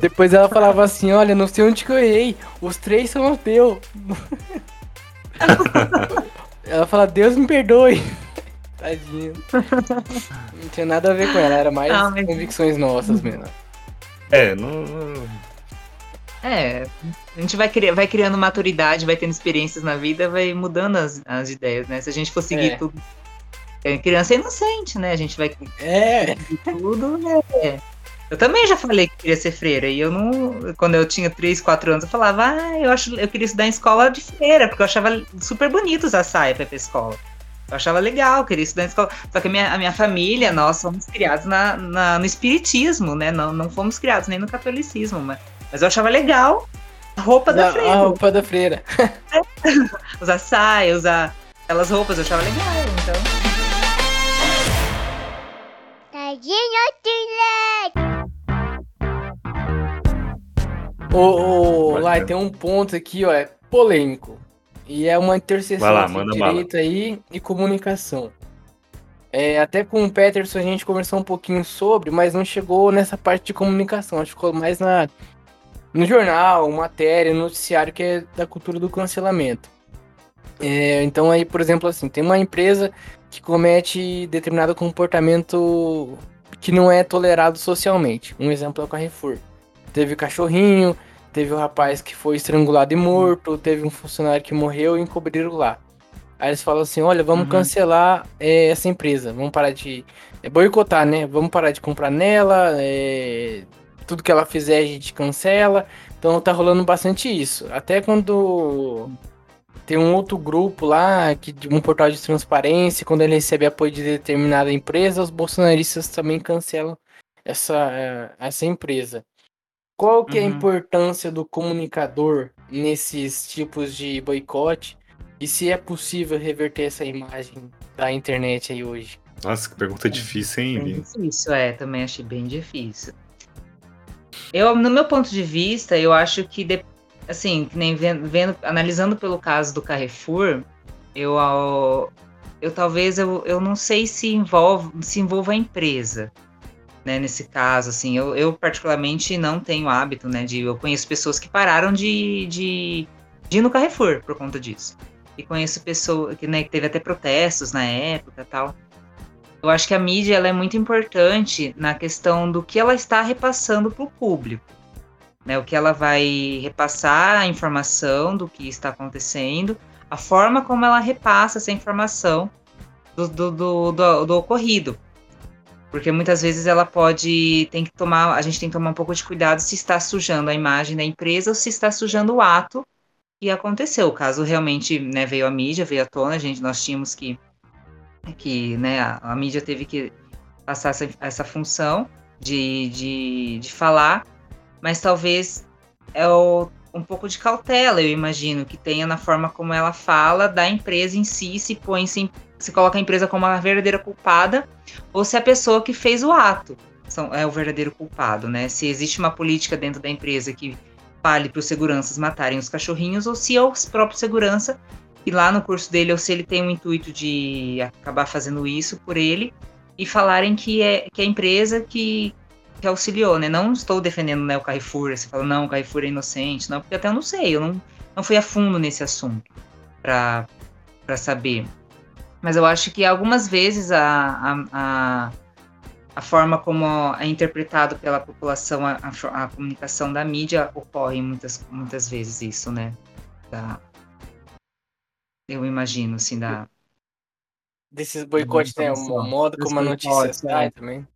Depois ela falava assim: Olha, não sei onde que eu errei. Os três são teu. ela fala: Deus me perdoe. Tadinho. Não tinha nada a ver com ela, era mais não, mas... convicções nossas mesmo. É, não. É, a gente vai, cri vai criando maturidade, vai tendo experiências na vida, vai mudando as, as ideias, né? Se a gente for seguir é. tudo. É, criança é inocente, né? A gente vai. É. Tudo, é. Eu também já falei que queria ser freira. E eu não. Quando eu tinha 3, 4 anos, eu falava, ah, eu, acho, eu queria estudar em escola de freira, porque eu achava super bonito usar saia pra ir pra escola. Eu achava legal, queria estudar em escola. Só que a minha, a minha família, nós fomos criados na, na, no espiritismo, né? Não, não fomos criados nem no catolicismo, mas, mas eu achava legal a roupa da, da freira. A roupa da freira. usar saia, usar aquelas roupas, eu achava legal, então. Ô, ô, Lai, tem um ponto aqui, ó, é polêmico. E é uma interseção lá, entre direito bala. aí e comunicação. É, até com o Peterson a gente conversou um pouquinho sobre, mas não chegou nessa parte de comunicação. Acho que ficou mais na, no jornal, matéria, noticiário, que é da cultura do cancelamento. É, então aí, por exemplo, assim, tem uma empresa que comete determinado comportamento que não é tolerado socialmente. Um exemplo é o Carrefour. Teve cachorrinho, Teve um rapaz que foi estrangulado e morto, teve um funcionário que morreu e encobriram lá. Aí eles falam assim: olha, vamos uhum. cancelar é, essa empresa, vamos parar de é, boicotar, né? Vamos parar de comprar nela, é, tudo que ela fizer a gente cancela. Então tá rolando bastante isso. Até quando tem um outro grupo lá, que, um portal de transparência, quando ele recebe apoio de determinada empresa, os bolsonaristas também cancelam essa, é, essa empresa. Qual que uhum. é a uhum. importância do comunicador nesses tipos de boicote? E se é possível reverter essa imagem da internet aí hoje? Nossa, que pergunta é, difícil, hein, Bem difícil, é, também achei bem difícil. Eu, no meu ponto de vista, eu acho que, de, assim, nem vendo, vendo, analisando pelo caso do Carrefour, eu, eu talvez eu, eu não sei se envolve se envolva a empresa né, nesse caso, assim, eu, eu, particularmente não tenho hábito, né, de, eu conheço pessoas que pararam de, de, de ir no Carrefour por conta disso, e conheço pessoas que, né, que teve até protestos na época tal, eu acho que a mídia, ela é muito importante na questão do que ela está repassando para o público, né, o que ela vai repassar a informação do que está acontecendo, a forma como ela repassa essa informação do, do, do, do, do ocorrido, porque muitas vezes ela pode. Tem que tomar. A gente tem que tomar um pouco de cuidado se está sujando a imagem da empresa ou se está sujando o ato que aconteceu. O caso realmente né, veio à mídia, veio à tona, gente, nós tínhamos que. Que né, a, a mídia teve que passar essa, essa função de, de, de falar, mas talvez é o, um pouco de cautela, eu imagino, que tenha na forma como ela fala da empresa em si, se põe se se coloca a empresa como a verdadeira culpada ou se a pessoa que fez o ato são, é o verdadeiro culpado, né? Se existe uma política dentro da empresa que fale para os seguranças matarem os cachorrinhos ou se é o próprio segurança lá no curso dele ou se ele tem o intuito de acabar fazendo isso por ele e falarem que é que é a empresa que, que auxiliou, né? Não estou defendendo né, o Carrefour, você fala, não, o Carrefour é inocente, não, porque até eu não sei, eu não, não fui a fundo nesse assunto para saber. Mas eu acho que algumas vezes a, a, a, a forma como é interpretado pela população a, a, a comunicação da mídia ocorre muitas, muitas vezes isso, né? Da, eu imagino, assim, da... Desses boicotes, né? O modo como a notícia sai é. também.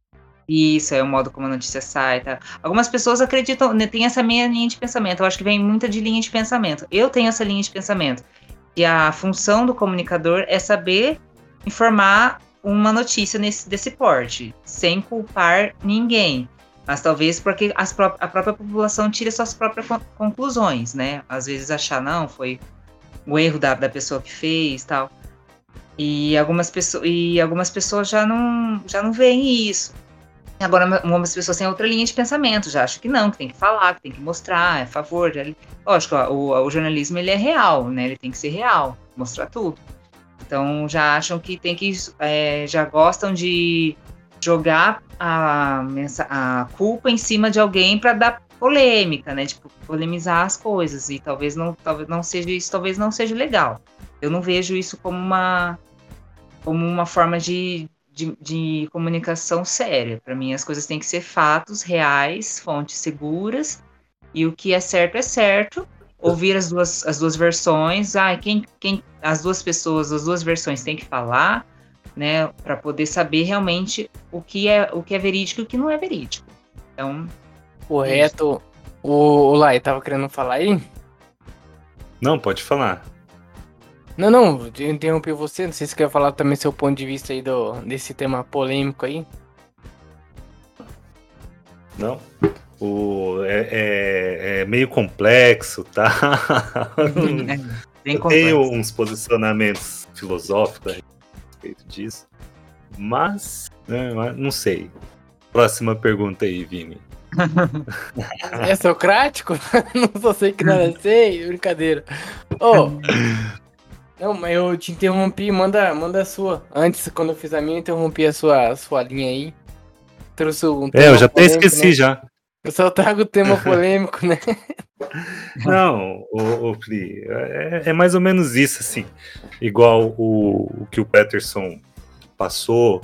Isso, é o modo como a notícia sai, tá? Algumas pessoas acreditam, né, tem essa minha linha de pensamento, eu acho que vem muita de linha de pensamento. Eu tenho essa linha de pensamento, que a função do comunicador é saber informar uma notícia nesse, desse porte, sem culpar ninguém. Mas talvez porque as a própria população tire suas próprias conclusões, né? Às vezes achar, não, foi o erro da, da pessoa que fez tal. E algumas, pessoas, e algumas pessoas já não, já não veem isso. Agora, algumas pessoas têm outra linha de pensamento, já acham que não, que tem que falar, que tem que mostrar, é favor. Já, lógico, o, o jornalismo ele é real, né? Ele tem que ser real, mostrar tudo. Então já acham que tem que. É, já gostam de jogar a, a culpa em cima de alguém para dar polêmica, né? Tipo, polemizar as coisas. E talvez não, talvez não seja isso, talvez não seja legal. Eu não vejo isso como uma, como uma forma de, de, de comunicação séria. Para mim, as coisas têm que ser fatos reais, fontes seguras, e o que é certo é certo, ouvir as duas, as duas versões. Ah, quem, quem, as duas pessoas, as duas versões têm que falar, né, para poder saber realmente o que é o que é verídico e o que não é verídico. Então, correto. O, o Lai tava querendo falar aí? Não, pode falar. Não, não, eu interrompi você. Não sei se você quer falar também seu ponto de vista aí do, desse tema polêmico aí. Não o, é, é, é meio complexo, tá? É, tenho uns posicionamentos filosóficos a respeito disso, mas né, não sei. Próxima pergunta aí, Vini. É socrático? não só sei que nada sei, brincadeira. Oh, não, mas eu te interrompi, manda, manda a sua. Antes, quando eu fiz a minha, eu interrompi a sua, a sua linha aí. Trouxe um É, eu já até esqueci né? já. Eu só trago o tema polêmico, né? Não, o, o Fli, é, é, mais ou menos isso, assim. Igual o, o que o Peterson passou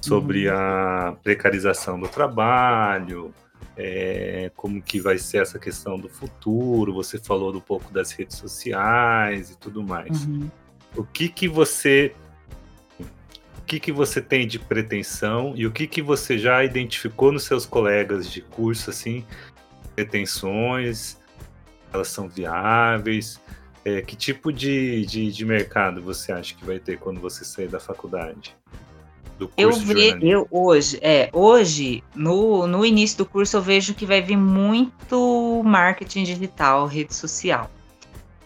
sobre uhum. a precarização do trabalho, é, como que vai ser essa questão do futuro. Você falou um pouco das redes sociais e tudo mais. Uhum. O que que você o que, que você tem de pretensão e o que, que você já identificou nos seus colegas de curso, assim, pretensões, elas são viáveis, é, que tipo de, de, de, mercado você acha que vai ter quando você sair da faculdade? Do curso eu, ve, eu hoje, é, hoje, no, no início do curso, eu vejo que vai vir muito marketing digital, rede social.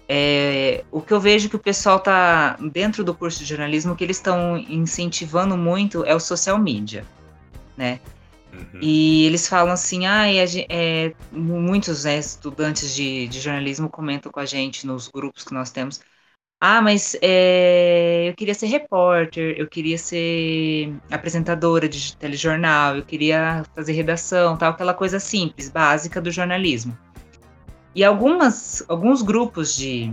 É, o que eu vejo que o pessoal está dentro do curso de jornalismo, que eles estão incentivando muito é o social media, né? Uhum. E eles falam assim, ah, é, muitos né, estudantes de, de, jornalismo comentam com a gente nos grupos que nós temos, ah, mas é, eu queria ser repórter, eu queria ser apresentadora de telejornal, eu queria fazer redação, tal, aquela coisa simples, básica do jornalismo. E algumas, alguns grupos de,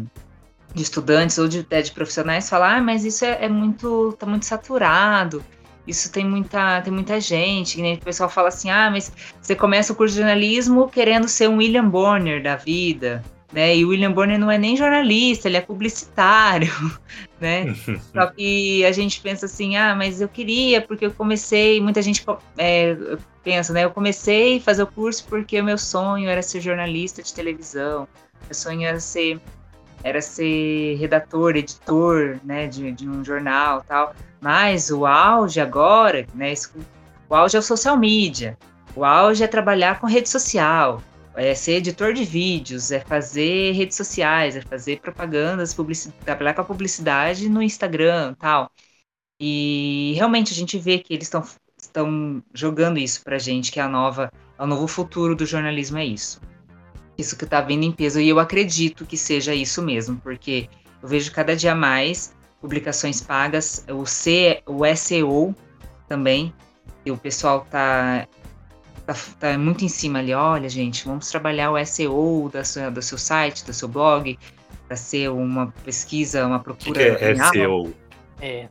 de estudantes ou de, de profissionais falam, ah, mas isso é, é, muito, tá muito saturado, isso tem muita, tem muita gente, né? o pessoal fala assim, ah, mas você começa o curso de jornalismo querendo ser um William Bonner da vida, né? E o William Bonner não é nem jornalista, ele é publicitário, né? Só que a gente pensa assim, ah, mas eu queria, porque eu comecei, muita gente é, pensa, né? Eu comecei a fazer o curso porque o meu sonho era ser jornalista de televisão, meu sonho era ser era ser redator, editor, né, de, de um jornal, tal. Mas o auge agora, né, o auge é o social media. O auge é trabalhar com rede social, é ser editor de vídeos, é fazer redes sociais, é fazer propagandas, trabalhar com a publicidade no Instagram tal. E realmente a gente vê que eles estão estão jogando isso pra gente, que é a nova, é o novo futuro do jornalismo é isso. Isso que tá vindo em peso, e eu acredito que seja isso mesmo, porque eu vejo cada dia mais publicações pagas, o, C, o SEO também, e o pessoal tá tá, tá, muito em cima ali. Olha, gente, vamos trabalhar o SEO da sua, do seu site, do seu blog, para ser uma pesquisa, uma procura. O que é SEO? É.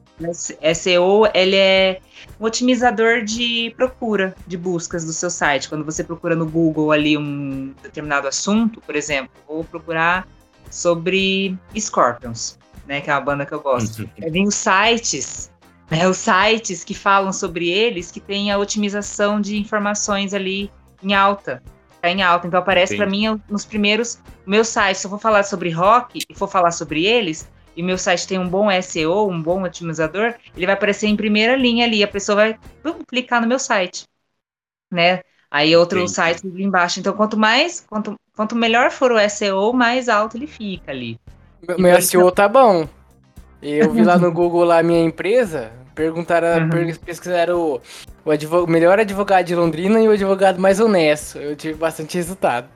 SEO, ele é um otimizador de procura, de buscas do seu site. Quando você procura no Google ali um determinado assunto, por exemplo, vou procurar sobre Scorpions, né, que é uma banda que eu gosto. Uhum. Vem os sites, né, os sites que falam sobre eles, que tem a otimização de informações ali em alta, tá em alta. Então aparece para mim nos primeiros meus sites. Se eu for falar sobre rock e for falar sobre eles, e meu site tem um bom SEO, um bom otimizador, ele vai aparecer em primeira linha ali, a pessoa vai pum, clicar no meu site, né? Aí outro Entendi. site ali embaixo. Então, quanto mais, quanto, quanto melhor for o SEO, mais alto ele fica ali. Meu, meu SEO tá bom. Eu vi lá no Google lá minha empresa, perguntaram, uhum. pesquisaram o, o advog, melhor advogado de Londrina e o advogado mais honesto. Eu tive bastante resultado.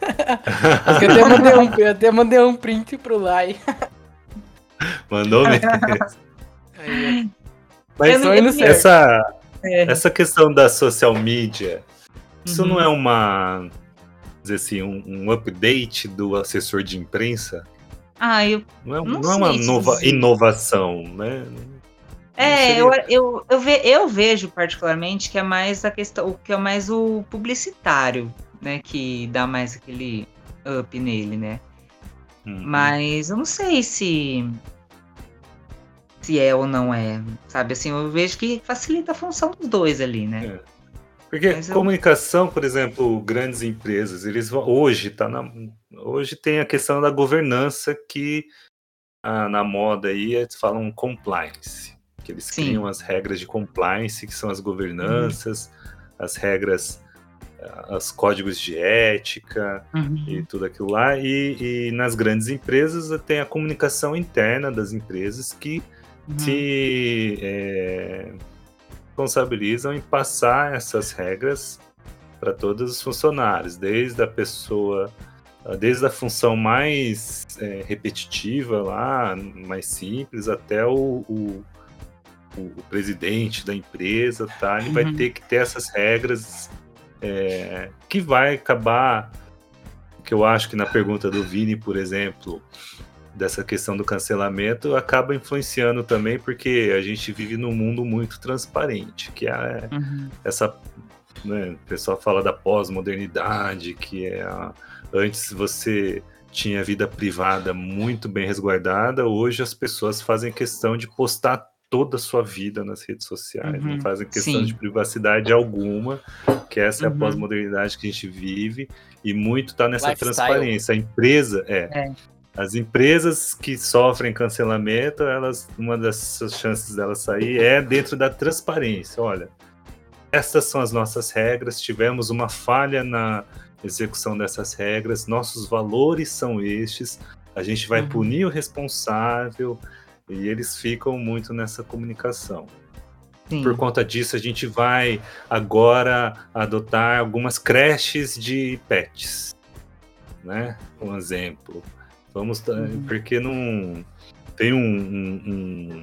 eu, até mandei um, eu até mandei um print pro Lai. Mandou mesmo. Mas essa, é. essa questão da social media, isso uhum. não é uma dizer assim, um, um, update do assessor de imprensa? Ah, eu não é, não não é uma nova inovação, né? É, eu, eu, eu, ve, eu vejo particularmente que é mais a questão, o que é mais o publicitário, né, que dá mais aquele up nele, né? Uhum. Mas eu não sei se se é ou não é, sabe? Assim, eu vejo que facilita a função dos dois ali, né? É. Porque comunicação, por exemplo, grandes empresas, eles vão, hoje tá na, hoje tem a questão da governança que ah, na moda aí eles falam compliance, que eles Sim. criam as regras de compliance, que são as governanças, uhum. as regras os códigos de ética uhum. e tudo aquilo lá. E, e, nas grandes empresas tem a comunicação interna das empresas que uhum. se é, responsabilizam em passar essas regras para todos os funcionários, desde a pessoa, desde a função mais é, repetitiva lá, mais simples, até o, o, o presidente da empresa, tá? Ele uhum. vai ter que ter essas regras é, que vai acabar, que eu acho que na pergunta do Vini, por exemplo, dessa questão do cancelamento acaba influenciando também porque a gente vive num mundo muito transparente, que é uhum. essa né, o pessoal fala da pós-modernidade, que é a, antes você tinha vida privada muito bem resguardada, hoje as pessoas fazem questão de postar toda a sua vida nas redes sociais, uhum. não fazem questão Sim. de privacidade alguma, que essa uhum. é a uhum. pós-modernidade que a gente vive, e muito está nessa Lifestyle. transparência. A empresa, é, é, as empresas que sofrem cancelamento, elas, uma das chances delas sair é dentro da transparência. Olha, essas são as nossas regras. Tivemos uma falha na execução dessas regras. Nossos valores são estes. A gente vai uhum. punir o responsável e eles ficam muito nessa comunicação. Sim. Por conta disso, a gente vai agora adotar algumas creches de pets, né? Um exemplo. Vamos, uhum. porque não tem um, um, um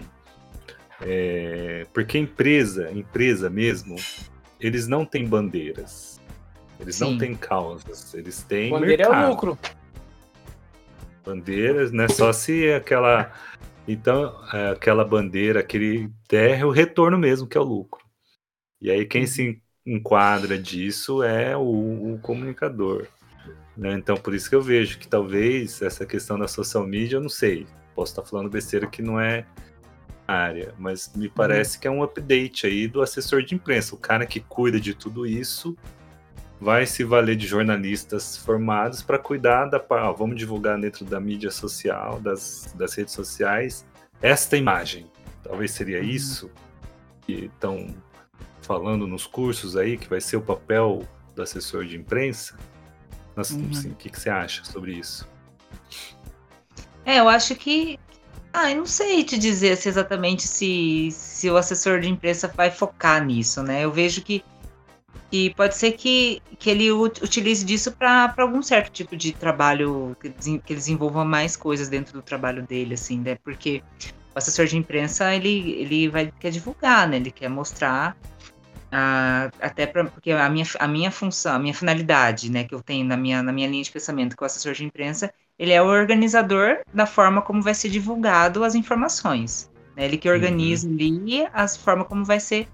é, porque empresa, empresa mesmo, eles não têm bandeiras, eles Sim. não têm causas, eles têm bandeira mercado. é o lucro. Bandeiras, né? Só se aquela então é, aquela bandeira, aquele der é o retorno mesmo que é o lucro. E aí quem uhum. se enquadra disso é o, o comunicador. Né? Então, por isso que eu vejo que talvez essa questão da social media, eu não sei, posso estar falando besteira que não é área, mas me uhum. parece uhum. que é um update aí do assessor de imprensa, o cara que cuida de tudo isso vai se valer de jornalistas formados para cuidar da ah, vamos divulgar dentro da mídia social, das, das redes sociais, esta imagem. Talvez seria uhum. isso que estão falando nos cursos aí, que vai ser o papel do assessor de imprensa. Uhum. Assim, o que, que você acha sobre isso? É, eu acho que. Ah, eu não sei te dizer se exatamente se, se o assessor de imprensa vai focar nisso, né? Eu vejo que, que pode ser que, que ele utilize disso para algum certo tipo de trabalho, que, que ele desenvolva mais coisas dentro do trabalho dele, assim, né? Porque o assessor de imprensa, ele, ele vai quer divulgar, né? Ele quer mostrar Uh, até pra, porque a minha, a minha função, a minha finalidade, né, que eu tenho na minha, na minha linha de pensamento com o assessor de imprensa, ele é o organizador da forma como vai ser divulgado as informações. Né? Ele que organiza uhum. ali a forma como vai ser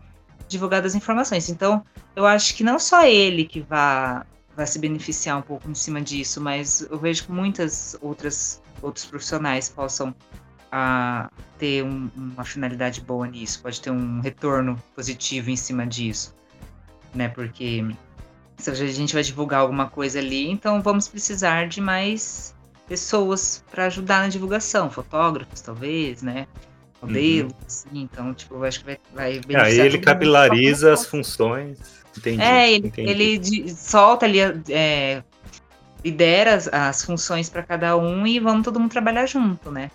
divulgadas as informações. Então, eu acho que não só ele que vai, vai se beneficiar um pouco em cima disso, mas eu vejo que muitas outras outros profissionais possam a, ter um, uma finalidade boa nisso, pode ter um retorno positivo em cima disso, né? Porque se a gente vai divulgar alguma coisa ali, então vamos precisar de mais pessoas para ajudar na divulgação, fotógrafos talvez, né? Modelos, uhum. assim, então, tipo, eu acho que vai, vai Aí ah, ele capilariza as funções. Entendi, é, ele, entendi. ele solta ali, é, lidera as, as funções para cada um e vamos todo mundo trabalhar junto, né?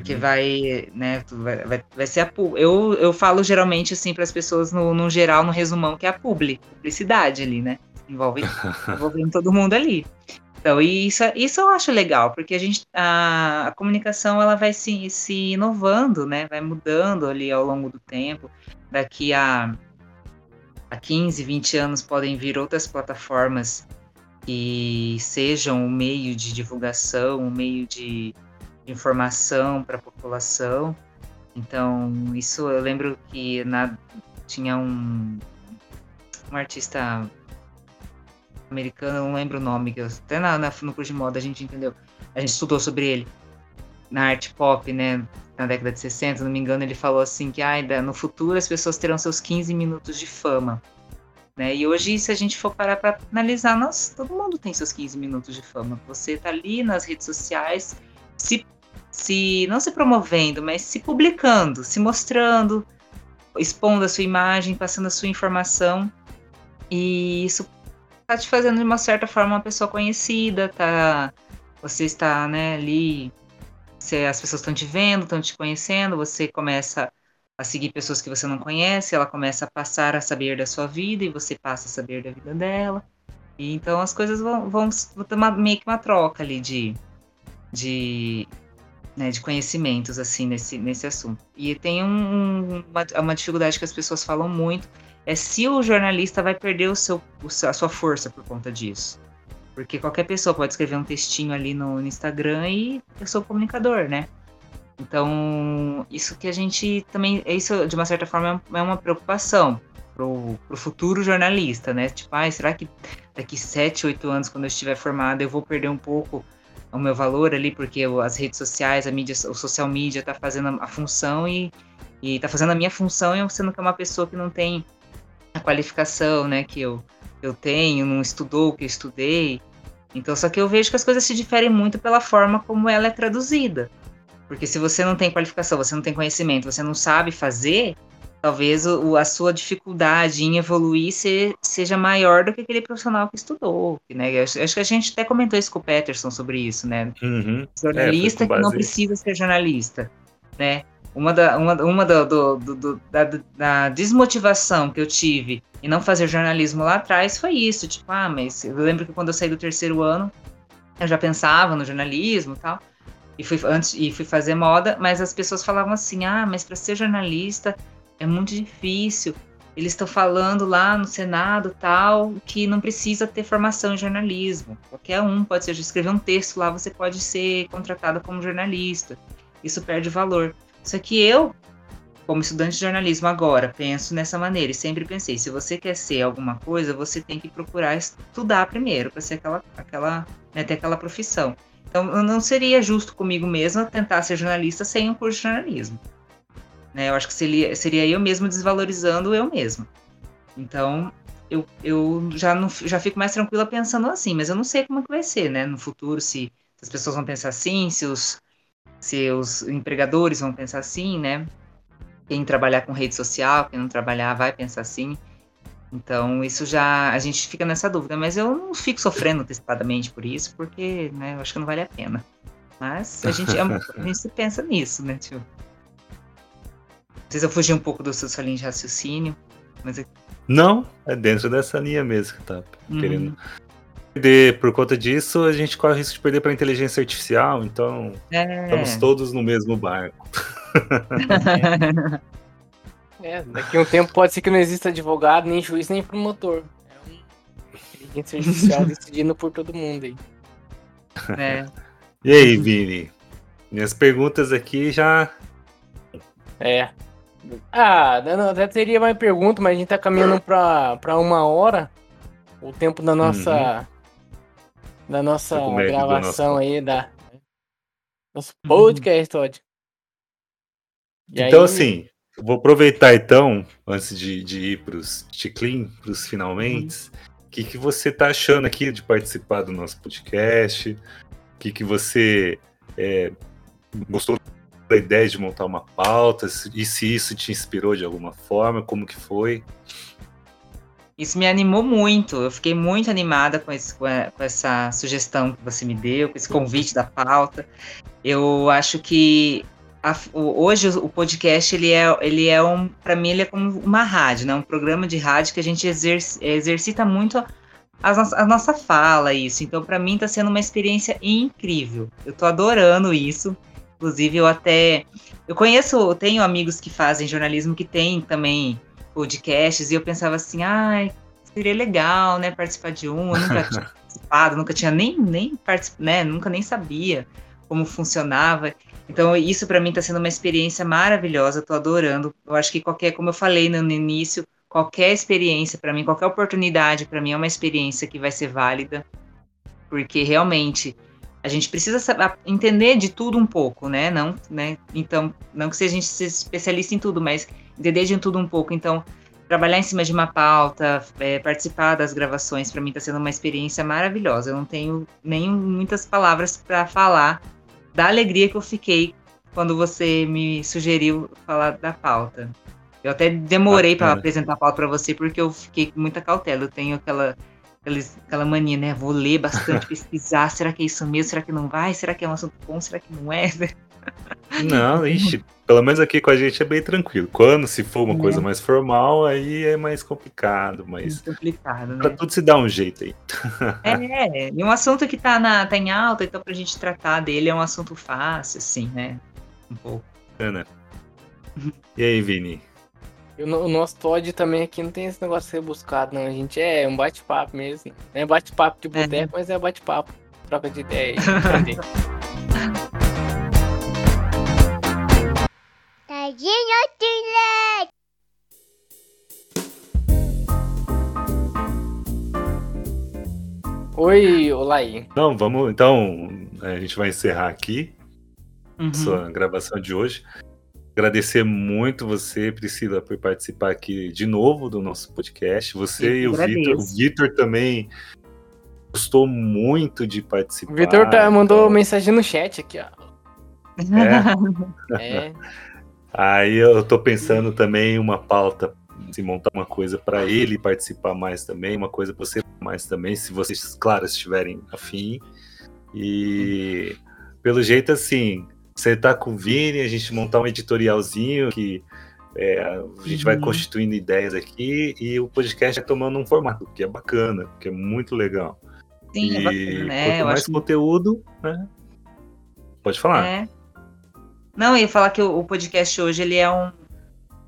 Porque uhum. vai, né, vai, vai, vai ser a eu Eu falo geralmente assim para as pessoas no, no geral, no resumão, que é a publi, publicidade ali, né? Envolve, envolvendo todo mundo ali. Então, isso, isso eu acho legal, porque a gente a, a comunicação ela vai se, se inovando, né? Vai mudando ali ao longo do tempo. Daqui a, a 15, 20 anos podem vir outras plataformas que sejam um meio de divulgação, um meio de informação para a população. Então, isso eu lembro que na, tinha um, um artista americano, não lembro o nome, que até na, na, no curso de moda a gente entendeu, a gente estudou sobre ele na arte pop, né, na década de 60, não me engano, ele falou assim que ah, no futuro as pessoas terão seus 15 minutos de fama. Né? E hoje, se a gente for parar para analisar, nós, todo mundo tem seus 15 minutos de fama. Você está ali nas redes sociais, se, se não se promovendo, mas se publicando, se mostrando, expondo a sua imagem, passando a sua informação. E isso tá te fazendo de uma certa forma uma pessoa conhecida, tá? Você está, né, ali, você, as pessoas estão te vendo, estão te conhecendo, você começa a seguir pessoas que você não conhece, ela começa a passar a saber da sua vida e você passa a saber da vida dela. E então as coisas vão, vão, vão ter uma, meio que uma troca ali de, de, né, de conhecimentos assim nesse, nesse assunto. E tem um, uma, uma dificuldade que as pessoas falam muito, é se o jornalista vai perder o seu, a sua força por conta disso. Porque qualquer pessoa pode escrever um textinho ali no, no Instagram e eu sou comunicador, né? Então, isso que a gente também, isso de uma certa forma é uma preocupação pro, pro futuro jornalista, né? Tipo, ah, será que daqui 7, 8 anos, quando eu estiver formado, eu vou perder um pouco o meu valor ali, porque as redes sociais, a mídia, o social media tá fazendo a, função e, e tá fazendo a minha função, eu sendo que é uma pessoa que não tem a qualificação, né, que eu, eu tenho, não estudou o que eu estudei. Então, só que eu vejo que as coisas se diferem muito pela forma como ela é traduzida. Porque se você não tem qualificação, você não tem conhecimento, você não sabe fazer, talvez o, a sua dificuldade em evoluir se, seja maior do que aquele profissional que estudou. Né? Acho, acho, que a gente até comentou isso com o Peterson sobre isso, né? Uhum. Jornalista é, que não precisa ser jornalista, né? Uma, da, uma, uma do, do, do, da, da, desmotivação que eu tive em não fazer jornalismo lá atrás foi isso. Tipo, ah, mas eu lembro que quando eu saí do terceiro ano, eu já pensava no jornalismo e tal. E fui, antes, e fui fazer moda, mas as pessoas falavam assim: ah, mas para ser jornalista é muito difícil. Eles estão falando lá no Senado tal que não precisa ter formação em jornalismo. Qualquer um pode ser escrever um texto lá, você pode ser contratado como jornalista. Isso perde valor. Só que eu, como estudante de jornalismo agora, penso nessa maneira e sempre pensei, se você quer ser alguma coisa, você tem que procurar estudar primeiro para ser aquela, aquela, né, ter aquela profissão. Então, não seria justo comigo mesma tentar ser jornalista sem um curso de jornalismo. Né? Eu acho que seria, seria eu mesmo desvalorizando eu mesmo. Então, eu, eu já, não, já fico mais tranquila pensando assim, mas eu não sei como é que vai ser, né? No futuro, se, as pessoas vão pensar assim, se os, se os empregadores vão pensar assim, né? Quem trabalhar com rede social, quem não trabalhar vai pensar assim. Então, isso já. A gente fica nessa dúvida, mas eu não fico sofrendo antecipadamente por isso, porque né, eu acho que não vale a pena. Mas a gente, a gente pensa nisso, né, tio? Não sei se eu fugi um pouco do seu sua linha de raciocínio, mas. Eu... Não, é dentro dessa linha mesmo que tá uhum. querendo perder por conta disso, a gente corre o risco de perder para a inteligência artificial, então é. estamos todos no mesmo barco. é, daqui a um tempo pode ser que não exista advogado, nem juiz, nem promotor. É uma inteligência artificial decidindo por todo mundo aí. É. E aí, Vini? Minhas perguntas aqui já É. Ah, até teria mais perguntas, mas a gente tá caminhando pra, pra uma hora. O tempo da nossa. Uhum. Da nossa gravação nosso... aí, da. Nosso podcast, Todd. então, aí... assim, vou aproveitar então, antes de, de ir pros Ticlin, pros finalmente. Uhum. O que, que você tá achando aqui de participar do nosso podcast? O que, que você é, gostou da ideia de montar uma pauta? E se isso te inspirou de alguma forma? Como que foi? Isso me animou muito. Eu fiquei muito animada com, esse, com, essa sugestão que você me deu, com esse convite da pauta. Eu acho que a, hoje o podcast ele é, ele é um, para mim ele é como uma rádio, né? Um programa de rádio que a gente exercita muito a, a, nossa fala, isso. Então para mim está sendo uma experiência incrível. Eu estou adorando isso. Inclusive eu até eu conheço, tenho amigos que fazem jornalismo que tem também podcasts e eu pensava assim, ai, seria legal, né, participar de um. Eu nunca tinha participado, nunca tinha nem nem né, nunca nem sabia como funcionava. Então, isso para mim está sendo uma experiência maravilhosa, estou adorando. Eu acho que qualquer, como eu falei no início, qualquer experiência para mim, qualquer oportunidade para mim é uma experiência que vai ser válida, porque realmente a gente precisa saber, entender de tudo um pouco, né? Não, né? Então, não que a gente seja especialista em tudo, mas entender de tudo um pouco. Então, trabalhar em cima de uma pauta, é, participar das gravações, para mim está sendo uma experiência maravilhosa. Eu não tenho nem muitas palavras para falar da alegria que eu fiquei quando você me sugeriu falar da pauta. Eu até demorei para apresentar a pauta para você porque eu fiquei com muita cautela. Eu tenho aquela aquela mania, né? Vou ler bastante, pesquisar. Será que é isso mesmo? Será que não vai? Será que é um assunto bom? Será que não é? Não, ixi, pelo menos aqui com a gente é bem tranquilo. Quando se for uma é. coisa mais formal, aí é mais complicado, mas complicado, né? pra tudo se dá um jeito aí. É, e um assunto que tá, na, tá em alta, então pra gente tratar dele é um assunto fácil, assim, né? Um pouco. É, né? E aí, Vini? O nosso Todd também aqui não tem esse negócio de ser buscado, não. A gente é um bate-papo mesmo. Não é bate-papo de boteco, é. mas é bate-papo. Troca de ideia. Oi, Olai. Então, vamos. Então, a gente vai encerrar aqui uhum. sua gravação de hoje. Agradecer muito você, Priscila, por participar aqui de novo do nosso podcast. Você Eu e o Vitor. O Vitor também gostou muito de participar. O Vitor tá, mandou então... mensagem no chat aqui, ó. É. é. Aí eu tô pensando também uma pauta, se montar uma coisa para ele participar mais também, uma coisa para você mais também, se vocês, claro, estiverem afim. E pelo jeito assim, você tá com o Vini, a gente montar um editorialzinho que é, a gente uhum. vai constituindo ideias aqui e o podcast é tomando um formato que é bacana, que é muito legal. Sim, é e é bacana, né? Quanto mais conteúdo, né? Pode falar. É. Não, eu ia falar que o, o podcast hoje ele é um,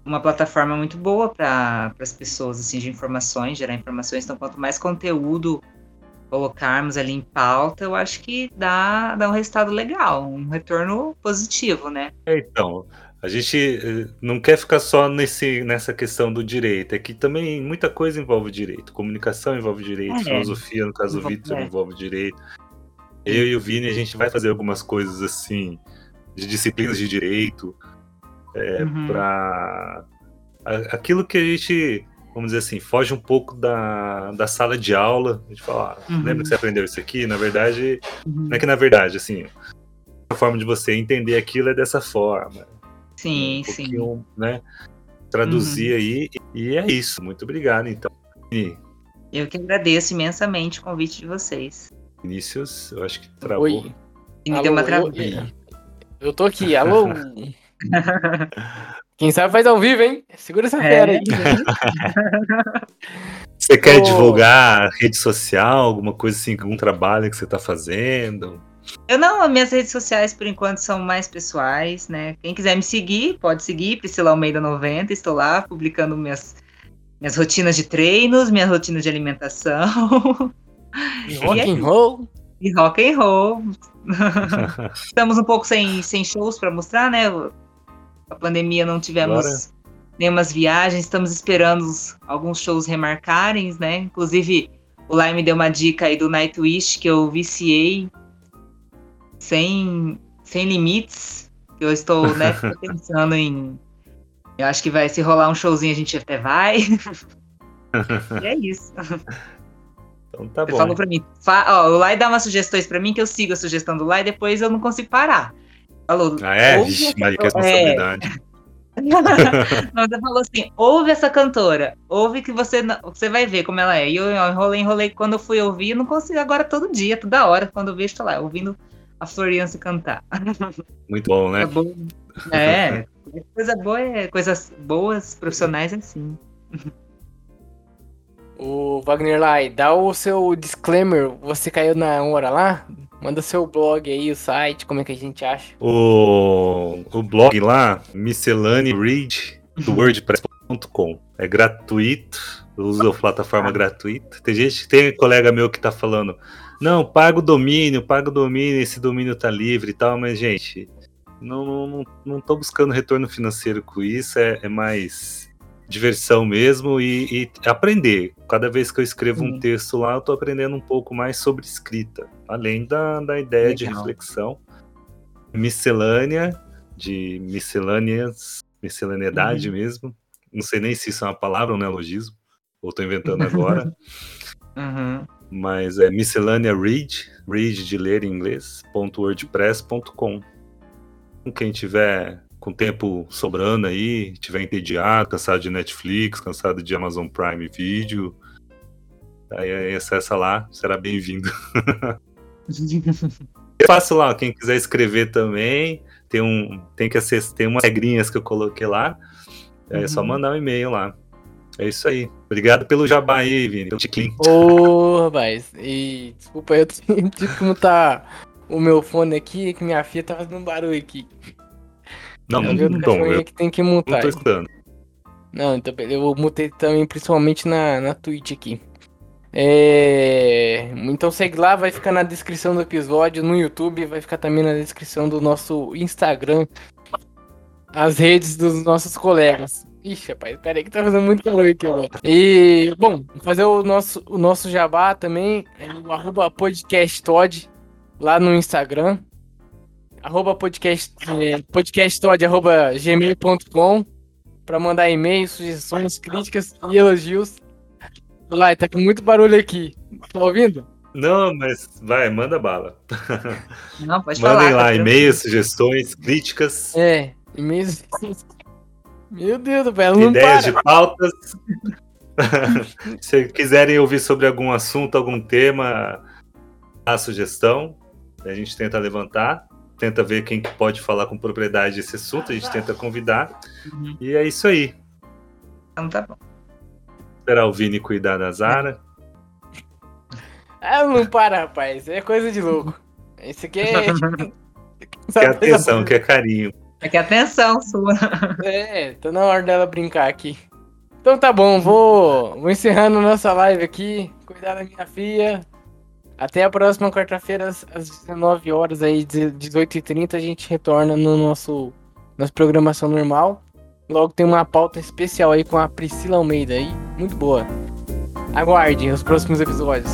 uma plataforma muito boa para as pessoas, assim, de informações, gerar informações. Então, quanto mais conteúdo colocarmos ali em pauta, eu acho que dá, dá um resultado legal, um retorno positivo, né? É, então, a gente eh, não quer ficar só nesse, nessa questão do direito, é que também muita coisa envolve direito. Comunicação envolve direito, é, filosofia, no caso do Vitor, é. envolve direito. Eu e o Vini, a gente vai fazer algumas coisas assim, de disciplinas de direito, é, uhum. para aquilo que a gente, vamos dizer assim, foge um pouco da, da sala de aula. A gente fala, ah, uhum. lembra que você aprendeu isso aqui? Na verdade, uhum. não é que na verdade, assim, a forma de você entender aquilo é dessa forma. Sim, um sim. Né, traduzir uhum. aí, e é isso. Muito obrigado, então. Eu que agradeço imensamente o convite de vocês. Vinícius, eu acho que travou. Oi. E me Alô, deu uma travada. Eu tô aqui, alô? Quem sabe faz ao vivo, hein? Segura essa é. fera aí. Você quer oh. divulgar rede social, alguma coisa assim, algum trabalho que você tá fazendo? Eu não, minhas redes sociais por enquanto são mais pessoais, né? Quem quiser me seguir, pode seguir, Priscila Almeida 90, estou lá publicando minhas, minhas rotinas de treinos, minhas rotinas de alimentação. E rock and roll. E rock and roll. Estamos um pouco sem, sem shows para mostrar, né? A pandemia não tivemos Agora... nenhumas viagens, estamos esperando alguns shows remarcarem, né? Inclusive, o Lai me deu uma dica aí do Nightwish que eu viciei sem, sem limites. Eu estou né, pensando em. Eu acho que vai se rolar um showzinho, a gente até vai. e é isso. Então tá Você bom. falou pra mim. Fa... Ó, o Lai dá umas sugestões pra mim que eu sigo a sugestão do Lai, depois eu não consigo parar. Falou. Ah, é? Vixe, mas que responsabilidade. É. não, você falou assim: ouve essa cantora, ouve que você, você vai ver como ela é. E eu enrolei, enrolei. Quando eu fui ouvir, não consigo agora todo dia, toda hora. Quando eu vejo, tô lá, ouvindo a Floriança cantar. Muito bom, né? É, coisa boa é coisas boas, profissionais assim. O Wagner Lai, dá o seu disclaimer. Você caiu na hora lá? Manda seu blog aí, o site, como é que a gente acha? O, o blog lá, miscellany read do wordpress.com. É gratuito, usa a plataforma gratuita. Tem gente, tem colega meu que tá falando, não, paga o domínio, paga o domínio, esse domínio tá livre e tal, mas, gente, não, não, não, não tô buscando retorno financeiro com isso, é, é mais diversão mesmo e, e, aprender. Cada vez que eu escrevo um texto lá, eu estou aprendendo um pouco mais sobre escrita, além da, da ideia Legal. de reflexão. Miscelânea, de miscelâneas, miscellaneidade uhum. mesmo. Não sei nem se isso é uma palavra ou um neologismo, ou estou inventando agora. uhum. Mas é miscelânea read, read de ler em inglês, .wordpress.com. Quem tiver com tempo sobrando aí, tiver entediado, cansado de Netflix, cansado de Amazon Prime Video, aí acessa lá, será bem-vindo. Eu faço lá, quem quiser escrever também, tem um, tem que acessar, tem umas regrinhas que eu coloquei lá, é uhum. só mandar um e-mail lá. É isso aí. Obrigado pelo jabá aí, Vini, pelo ticlin. Ô, oh, rapaz, e desculpa, eu tive que mutar o meu fone aqui, que minha filha tá fazendo barulho aqui. Não, não, não bom, eu que tem que mutar. Não tô escutando. Não, então eu mutei também, principalmente na, na Twitch aqui. É... Então segue lá, vai ficar na descrição do episódio no YouTube, vai ficar também na descrição do nosso Instagram, as redes dos nossos colegas. Ixi, rapaz, pera aí que tá fazendo muito calor aqui agora. E, bom, fazer o nosso, o nosso jabá também, é o arroba podcast Todd, lá no Instagram arroba podcast, podcastod, arroba gmail.com para mandar e-mails, sugestões, críticas e elogios. Lai, tá com muito barulho aqui. Tá ouvindo? Não, mas vai, manda bala. Não, pode Mandem falar. lá e-mails, sugestões, críticas. É, e-mails. Meu Deus do céu, não Ideias para. de pautas. Se quiserem ouvir sobre algum assunto, algum tema, a sugestão, a gente tenta levantar tenta ver quem pode falar com propriedade desse assunto, a gente tenta convidar. Uhum. E é isso aí. Então tá bom. Esperar o Vini cuidar da Zara. Ah, não para, rapaz. É coisa de louco. Esse aqui é. quer atenção, quer carinho. É que atenção sua. É, tá na hora dela brincar aqui. Então tá bom, vou, vou encerrando nossa live aqui. Cuidar da minha filha. Até a próxima quarta-feira, às 19 horas aí, 18h30, a gente retorna no nosso nossa programação normal. Logo tem uma pauta especial aí com a Priscila Almeida aí, muito boa. Aguardem os próximos episódios.